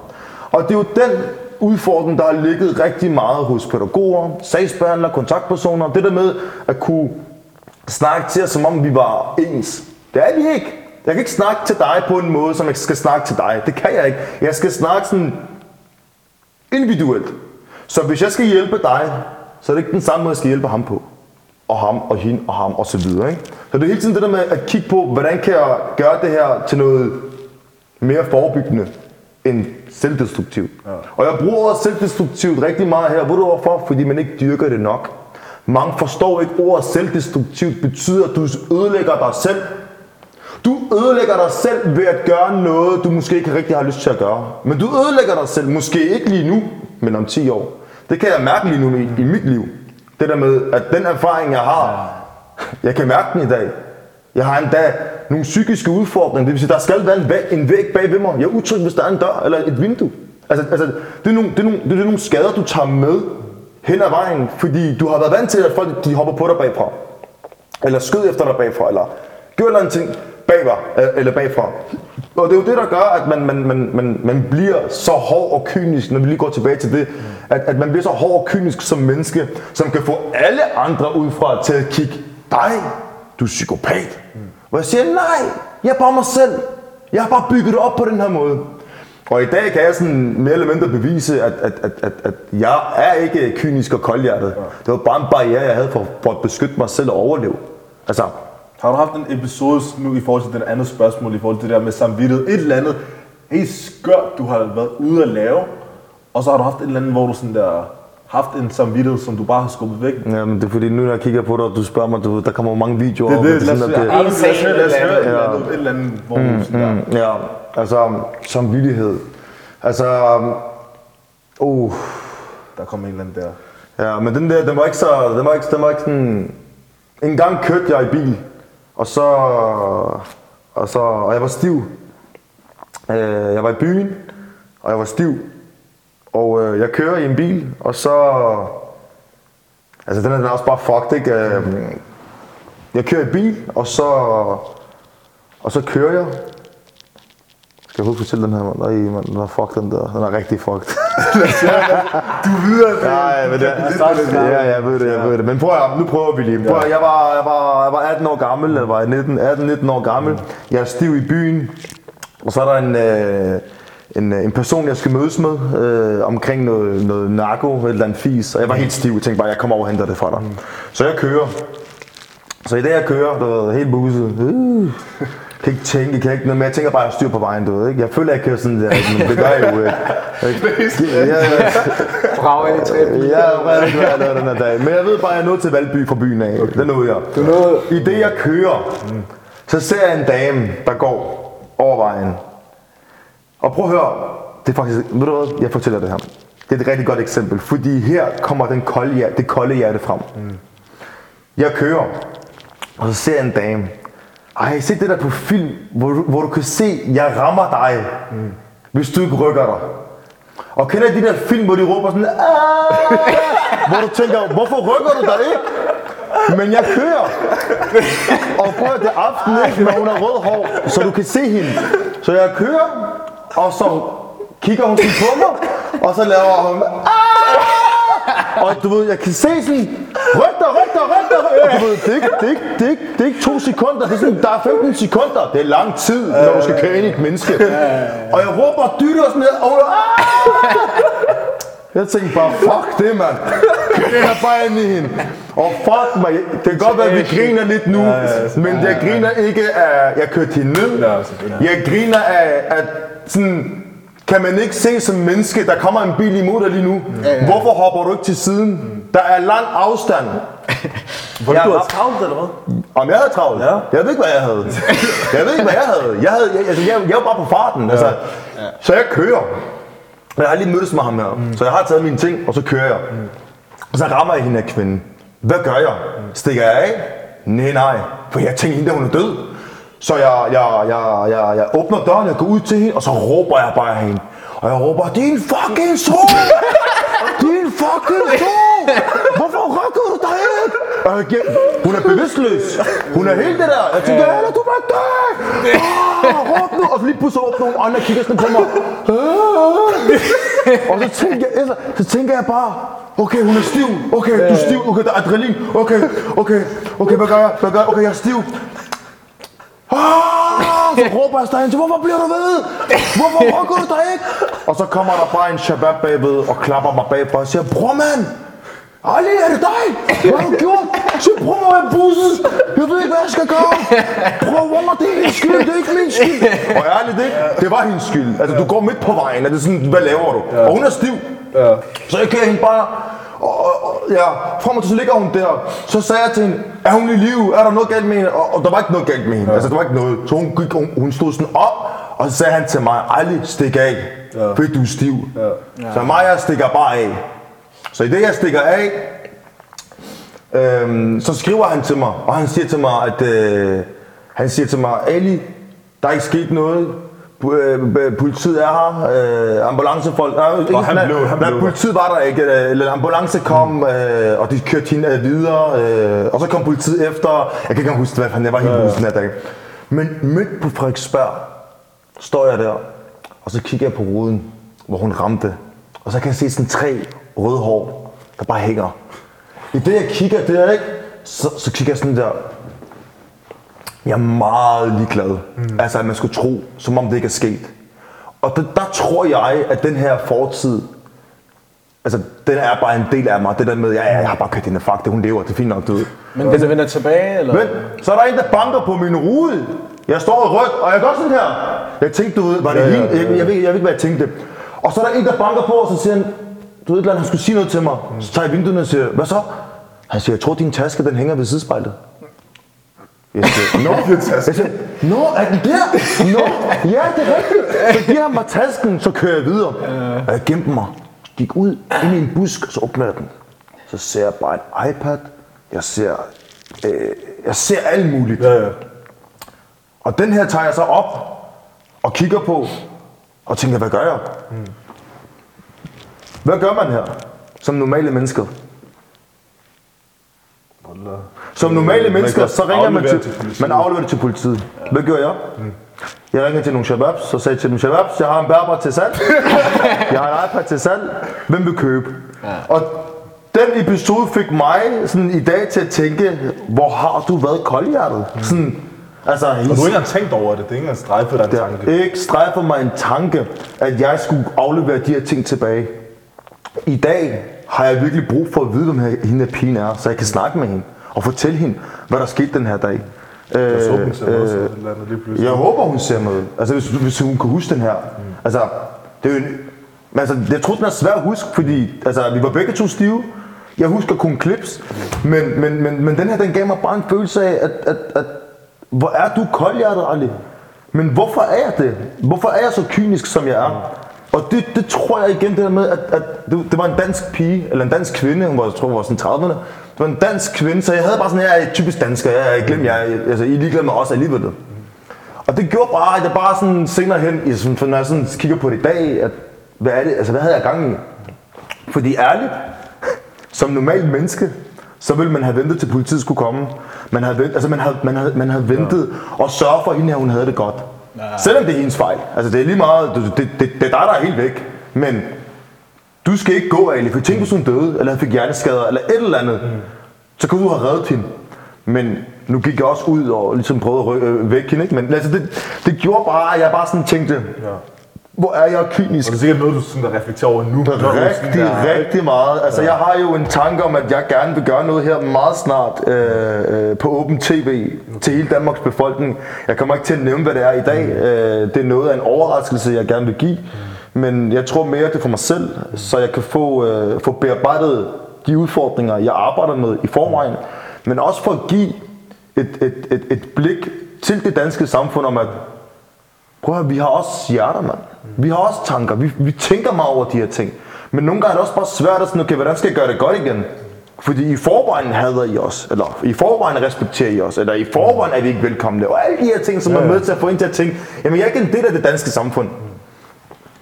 Og det er jo den udfordring, der har ligget rigtig meget hos pædagoger, sagsbehandlere, kontaktpersoner. Det der med at kunne snakke til os, som om vi var ens. Det er vi ikke. Jeg kan ikke snakke til dig på en måde, som jeg skal snakke til dig. Det kan jeg ikke. Jeg skal snakke sådan individuelt. Så hvis jeg skal hjælpe dig, så er det ikke den samme måde, jeg skal hjælpe ham på. Og ham, og hende, og ham, og så videre. Ikke? Så det er hele tiden det der med at kigge på, hvordan kan jeg gøre det her til noget mere forebyggende end selvdestruktivt. Ja. Og jeg bruger ordet selvdestruktivt rigtig meget her. Ved du hvorfor? Fordi man ikke dyrker det nok. Mange forstår ikke ordet selvdestruktivt betyder, at du ødelægger dig selv. Du ødelægger dig selv ved at gøre noget, du måske ikke rigtig har lyst til at gøre. Men du ødelægger dig selv, måske ikke lige nu, men om 10 år. Det kan jeg mærke lige nu i, i mit liv. Det der med, at den erfaring, jeg har, jeg kan mærke den i dag. Jeg har endda nogle psykiske udfordringer. Det vil sige, der skal være en væg, en væg bag ved mig. Jeg er utryg, hvis der er en dør eller et vindue. Altså, altså det, er nogle, det, er nogle, det er nogle skader, du tager med hen ad vejen, fordi du har været vant til, at folk de hopper på dig bagfra. Eller skød efter dig bagfra, eller gør en eller anden ting bagfra, øh, eller bagfra. Og det er jo det, der gør, at man, man, man, man, man bliver så hård og kynisk, når vi lige går tilbage til det, at, at man bliver så hård og kynisk som menneske, som kan få alle andre udefra til at kigge, dig, du er psykopat. Hvor jeg siger, nej, jeg er bare mig selv. Jeg har bare bygget det op på den her måde. Og i dag kan jeg sådan mere eller mindre bevise, at, at, at, at, at jeg er ikke kynisk og koldhjertet. Det var bare en barriere, jeg havde for, for at beskytte mig selv og overleve. Altså,
har du haft en episode nu i forhold til det andet spørgsmål, i forhold til det der med samvittighed? Et eller andet helt skørt, du har været ude at lave, og så har du haft et eller andet, hvor du sådan der haft en samvittighed, som du bare har skubbet væk.
Jamen, det er fordi, nu når jeg kigger på dig, og du spørger mig, du, der kommer mange videoer.
Det er det, lad os,
sådan,
lad,
at
lad,
det-
lad, os høre- lad os høre et eller
Ja.
andet, et eller andet hvor du sådan der...
Mm, ja, altså, samvittighed. Altså, uh,
Der kom en eller anden der.
ja, men den der, den var ikke så, den var ikke, den var ikke sådan... En gang kørte jeg i bil, og så, og så, og jeg var stiv. Øh, jeg var i byen, og jeg var stiv. Og øh, jeg kører i en bil, og så... Altså, den er, den er også bare fucked, ikke? Øh, jeg kører i bil, og så... Og så kører jeg. Skal jeg huske at fortælle den her, mand? Nej, mand, den er fucked, den der. Den er rigtig fucked.
Du videre det.
Ja, jeg ved det. Ja, jeg ved det, jeg ved det. Men prøv at, nu prøver vi lige. Prøv at, jeg, var, jeg, var, jeg var 18 år gammel, eller var jeg 19, 18-19 år gammel. Jeg er stiv i byen. Og så er der en, øh, en, øh, en person, jeg skal mødes med øh, omkring noget, noget narko, et eller andet fis. Og jeg var helt stiv. Jeg tænkte bare, jeg kommer over og henter det fra dig. Så jeg kører. Så i det, jeg kører, du ved, helt buset. Øh, kan ikke tænke, kan ikke noget mere. Jeg tænker bare, at jeg styr på vejen, du ved, ikke? Jeg føler, jeg kører sådan der, men det gør jeg jo ikke. Ja, ja.
Brav tre
Ja, er det, den her dag. Men jeg ved bare, at jeg nået til Valby fra byen af. Okay. Det nåede jeg.
Du nåede-
I det, jeg kører, så ser jeg en dame, der går over vejen. Og prøv at høre. Det er faktisk, ved du hvad, jeg fortæller det her. Det er et rigtig godt eksempel, fordi her kommer den kolde, det kolde hjerte frem. Jeg kører, og så ser jeg en dame. Ej, set det der på film, hvor du, hvor du kan se, jeg rammer dig, hvis du ikke rykker dig. Og kender I de der film, hvor de råber sådan, "Ah!" hvor du tænker, hvorfor rykker du dig ikke? Men jeg kører. Og prøv at det aften, ikke, når hun har rød hår, så du kan se hende. Så jeg kører, og så kigger hun på mig, og så laver hun, "Ah!" Og du ved, jeg kan se sådan, dig, ryk dig. Og du ved, det er, ikke, det, er ikke, det, er ikke, det er ikke to sekunder, det er sådan, der er 15 sekunder. Det er lang tid, når du skal køre ind i et menneske. Og jeg råber og dytter sådan noget, og "Ah!" Jeg tænkte bare, fuck det, mand. Jeg er bare ind i hende. Og fuck mig, det kan godt være, at vi griner lidt nu, men jeg griner ikke af, jeg kørte hende ned. Jeg griner af, at sådan, kan man ikke se som menneske, der kommer en bil imod dig lige nu. Hvorfor hopper du ikke til siden? Der er lang afstand.
Hvor
Jeg
du har travlt, eller hvad?
Om jeg havde travlt?
Ja.
Jeg ved ikke, hvad jeg havde. Jeg ved ikke, hvad jeg havde. Jeg, havde, jeg, altså, jeg, jeg var bare på farten. Altså. Så jeg kører. Jeg har lige mødtes med ham her. Mm. Så jeg har taget mine ting, og så kører jeg. Og så rammer jeg hende her kvinde. Hvad gør jeg? Stikker jeg af? Nej, nej. For jeg tænker, hende der, hun er død. Så jeg, jeg, jeg, jeg, jeg åbner døren, jeg går ud til hende, og så råber jeg bare hende. Og jeg råber, din fucking so! Din fucking so! Hvorfor rykker du dig ikke? Og jeg, giver- hun er bevidstløs. Hun er helt det der. Jeg tænker, Anna, du må dø! Ah, råb nu! Og så lige pludselig åbner hun Anna kigger sådan på mig. Og så tænker, jeg, så, så tænker jeg bare, okay, hun er stiv. Okay, du er stiv. Okay, der er adrenalin. Okay, okay, okay, hvad gør jeg? Hvad gør jeg? Okay, jeg er stiv. Ah, så råber jeg stadig til, hvorfor bliver du ved? Hvorfor rykker du dig ikke? Og så kommer der bare en shabab bagved og klapper mig bagfra og siger, bror mand, Ali, er det dig? Hvad har du gjort? Så bror mig er busset. Jeg ved ikke, hvad jeg skal gøre. Bror, mig, det er hendes skyld, det er ikke min skyld. Og ærligt, det, det var hendes skyld. Altså, du går midt på vejen, og det er sådan, hvad laver du? Og hun er stiv. Så jeg kører hende bare, og, og, ja, frem og til så ligger hun der. Så sagde jeg til hende, er hun i live? Er der noget galt med hende? Og, og der var ikke noget galt med hende. Altså, der var ikke noget. Så hun, gik, hun, hun stod sådan op, og så sagde han til mig, Ali, stik af, ja. fordi du er stiv. Ja. Så mig, jeg stikker bare af. Så i det, jeg stikker af, øhm, så skriver han til mig, og han siger til mig, at øh, han siger til mig, Ali, der er ikke sket noget. Øh, Politiet er her, øh, ambulancefolk, nej, ikke,
Og han
nej,
blev- han
nej,
blev
politiet var der ikke, øh, eller ambulance kom, øh, og de kørte hende øh, videre, øh, og så kom politiet efter, jeg kan ikke huske, hvad jeg var helt ja. den her dag. Men midt på Frederiksberg, står jeg der, og så kigger jeg på ruden, hvor hun ramte, og så kan jeg se sådan tre røde hår, der bare hænger. I det jeg kigger der, ikke, så, så kigger jeg sådan der, jeg er meget ligeglad. Mm. Altså, at man skulle tro, som om det ikke er sket. Og der, der tror jeg, at den her fortid altså, den er bare en del af mig. Det der med, ja, ja, jeg har bare kørt hende fuck det, hun lever, det er fint nok, du.
Men den vender tilbage, eller?
Men så er der en, der banker på min rude. Jeg står i rødt, og jeg gør sådan her. Jeg tænkte, du ved, var det
Ja, ja, ja, ja.
Jeg, jeg, ved, jeg ved ikke, hvad jeg tænkte. Og så er der en, der banker på, og så siger han, du ved et eller andet, han skulle sige noget til mig. Så tager jeg vinduet og siger, hvad så? Han siger, jeg tror, din taske, den hænger ved sidespejlet. Siger, nå, jeg siger, nå, er den der? Nå, ja, det er rigtigt. Så giver han mig tasken, så kører jeg videre. Og jeg gemte mig, gik ud ind i en busk, så åbner jeg den. Så ser jeg bare en iPad, jeg ser, øh, jeg ser alt muligt.
Ja, ja.
Og den her tager jeg så op og kigger på og tænker, hvad gør jeg? Hvad gør man her som normale mennesker? Som normale
Man
mennesker, så ringer man til,
til politiet.
man afleverer det til politiet. Hvad gjorde jeg? Jeg ringede til nogle shababs og sagde til dem, shababs, jeg har en berber til salg. jeg har en iPad til salg. Hvem vil købe? Og den episode fik mig sådan i dag til at tænke, hvor har du været koldhjertet? Sådan, altså,
Og du har ikke engang tænkt over det. Det er ikke engang strejfet dig en tanke.
ikke strejfet mig en tanke, at jeg skulle aflevere de her ting tilbage. I dag har jeg virkelig brug for at vide, hvem her- hende her pigen er, så jeg kan snakke med hende og fortælle hende, hvad der skete den her dag.
Jeg
Øh,
også. et eller andet lige pludselig.
jeg håber, hun ser med. Altså, hvis, hvis hun kan huske den her. Altså, det er jo en, men altså, jeg tror, den er svær at huske, fordi altså, vi var begge to stive. Jeg husker kun clips. Men, men, men, men den her, den gav mig bare en følelse af, at, at, at hvor er du koldhjertet, Ali? Men hvorfor er jeg det? Hvorfor er jeg så kynisk, som jeg er? Og det, det tror jeg igen, det der med, at, at det, det var en dansk pige, eller en dansk kvinde, hun var, jeg tror, hun var sådan 30'erne. Det var en dansk kvinde, så jeg havde bare sådan, jeg er typisk dansker, jeg er glemt, jeg, altså, I er ligeglade med os alligevel. Og det gjorde bare, at jeg bare sådan senere hen, jeg sådan, når jeg sådan kigger på det i dag, at hvad er det, altså hvad havde jeg gang i? Fordi ærligt, som normalt menneske, så ville man have ventet til politiet skulle komme. Man havde, altså man havde, man havde, man havde ventet og sørget for at hende her, hun havde det godt. Selvom det er hendes fejl. Altså det er lige meget, det, det, det, det er dig, der er helt væk. Men du skal ikke gå, Ali, for tænk hvis hun døde, eller fik hjerneskader, eller et eller andet. Så kunne du have reddet hende. Men nu gik jeg også ud og ligesom prøvede at rykke, øh, væk hende, ikke? Men altså, det, det gjorde bare, at jeg bare sådan tænkte,
Ja.
Hvor er jeg kynisk.
Og det er sikkert noget, du sådan, der reflekterer over nu.
Rigtig,
der-
rigtig meget. Altså, jeg har jo en tanke om, at jeg gerne vil gøre noget her meget snart øh, øh, på Åben TV til hele Danmarks befolkning. Jeg kommer ikke til at nævne, hvad det er i dag. Øh, det er noget af en overraskelse, jeg gerne vil give. Men jeg tror mere, det er for mig selv, så jeg kan få, øh, få bearbejdet de udfordringer, jeg arbejder med i forvejen. Men også for at give et, et, et, et blik til det danske samfund om, at Prøv at høre, vi har også hjerter, mand. Vi har også tanker. Vi, vi tænker meget over de her ting. Men nogle gange er det også bare svært at sådan, okay, hvordan skal jeg gøre det godt igen? Fordi i forvejen hader I os, eller i forvejen respekterer I os, eller i forvejen er vi ikke velkomne. Og alle de her ting, som er med til at få en til at tænke, jamen jeg er ikke en del af det danske samfund.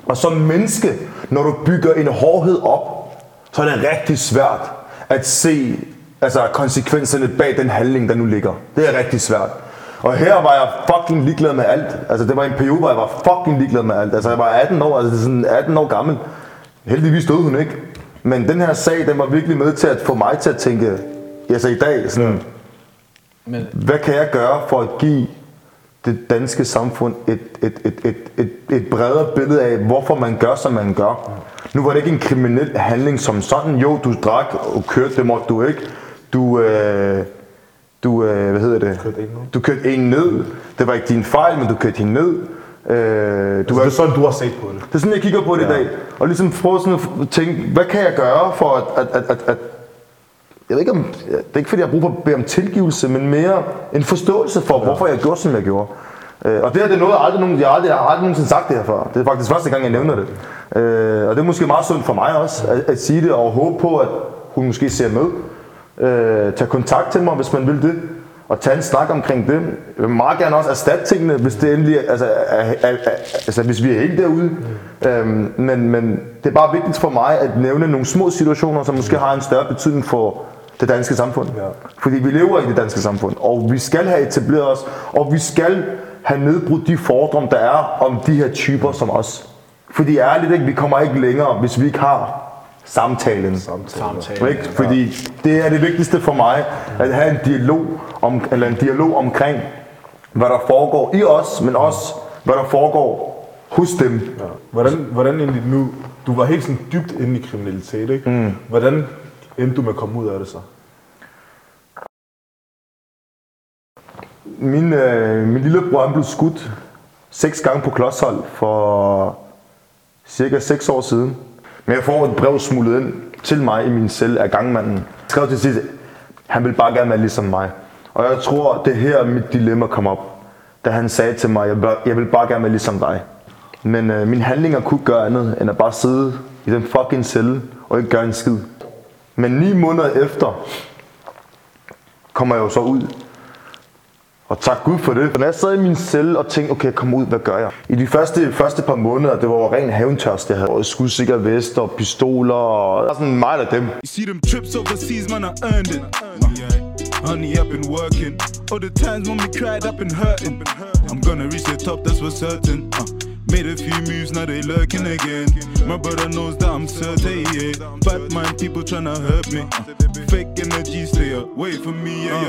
Og som menneske, når du bygger en hårdhed op, så er det rigtig svært at se altså, konsekvenserne bag den handling, der nu ligger. Det er rigtig svært. Og her var jeg fucking ligeglad med alt. Altså det var en periode, hvor jeg var fucking ligeglad med alt. Altså jeg var 18 år, altså sådan 18 år gammel. Heldigvis døde hun ikke. Men den her sag, den var virkelig med til at få mig til at tænke, altså i dag, sådan,
Men
hvad kan jeg gøre for at give det danske samfund et, et, et, et, et, et bredere billede af, hvorfor man gør, som man gør? Nu var det ikke en kriminel handling som sådan. Jo, du drak og kørte, det måtte du ikke. Du, øh, du øh, hvad hedder det?
Kørte.
Du kørte en ned. Det var ikke din fejl, men du kørte hende ned. Øh, du
Altså,
var
det er sådan, du har set på det.
det er sådan, jeg kigger på det ja. i dag. Og ligesom prøve sådan at tænke, hvad kan jeg gøre for at, at, at, at, at jeg ved ikke om, det er ikke fordi jeg har brug for at bede om tilgivelse, men mere en forståelse for, ja. hvorfor jeg gjorde, som jeg gjorde. Øh, og det her det er noget, jeg aldrig, nogen, jeg, aldrig, jeg har aldrig nogensinde sagt det her før. Det er faktisk første gang, jeg nævner det. Øh, og det er måske meget sundt for mig også, at, at sige det, og håbe på, at hun måske ser med. Øh, tag kontakt til mig, hvis man vil det. Og tage en snak omkring det. Jeg vil meget gerne også erstatte tingene, hvis det endelig er, altså, er, er, er, altså, hvis vi er helt derude. Mm. Øhm, men, men det er bare vigtigt for mig at nævne nogle små situationer, som måske har en større betydning for det danske samfund.
Ja.
Fordi vi lever i det danske samfund, og vi skal have etableret os, og vi skal have nedbrudt de fordomme, der er om de her typer som os. Fordi ærligt ikke, vi kommer ikke længere, hvis vi ikke har samtalen.
samtale.
Ikke? Fordi det er det vigtigste for mig, at have en dialog, om, eller en dialog omkring, hvad der foregår i os, men også hvad der foregår hos dem.
Ja. Hvordan, hvordan egentlig nu, du var helt sådan dybt inde i kriminalitet, ikke? Mm. Hvordan endte du med at komme ud af det så?
Min, øh, min lillebror han blev skudt seks gange på klodshold for cirka 6 år siden. Men jeg får et brev smuglet ind til mig i min celle af gangmanden. Jeg skrev til sidst, han vil bare gerne være ligesom mig. Og jeg tror, det er her mit dilemma kom op. Da han sagde til mig, jeg, bør- jeg vil bare gerne være ligesom dig. Men øh, mine handlinger kunne gøre andet, end at bare sidde i den fucking celle og ikke gøre en skid. Men ni måneder efter kommer jeg jo så ud. Og tak Gud for det. Når jeg sad i min celle og tænkte, okay, kom ud, hvad gør jeg? I de første, første par måneder, det var ren hævntørst. Jeg havde både skudsikker vest og pistoler og der sådan meget af dem.
You see them trips overseas, man, I earned it. Honey, I've been working. All the times when we cried, I've been hurting. I'm gonna reach the top, that's for certain. Uh, made a few moves, now they lurking again. My brother knows that I'm certain, yeah. Bad mind people tryna hurt me. Uh, fake energy, stay away from me, yeah. yeah.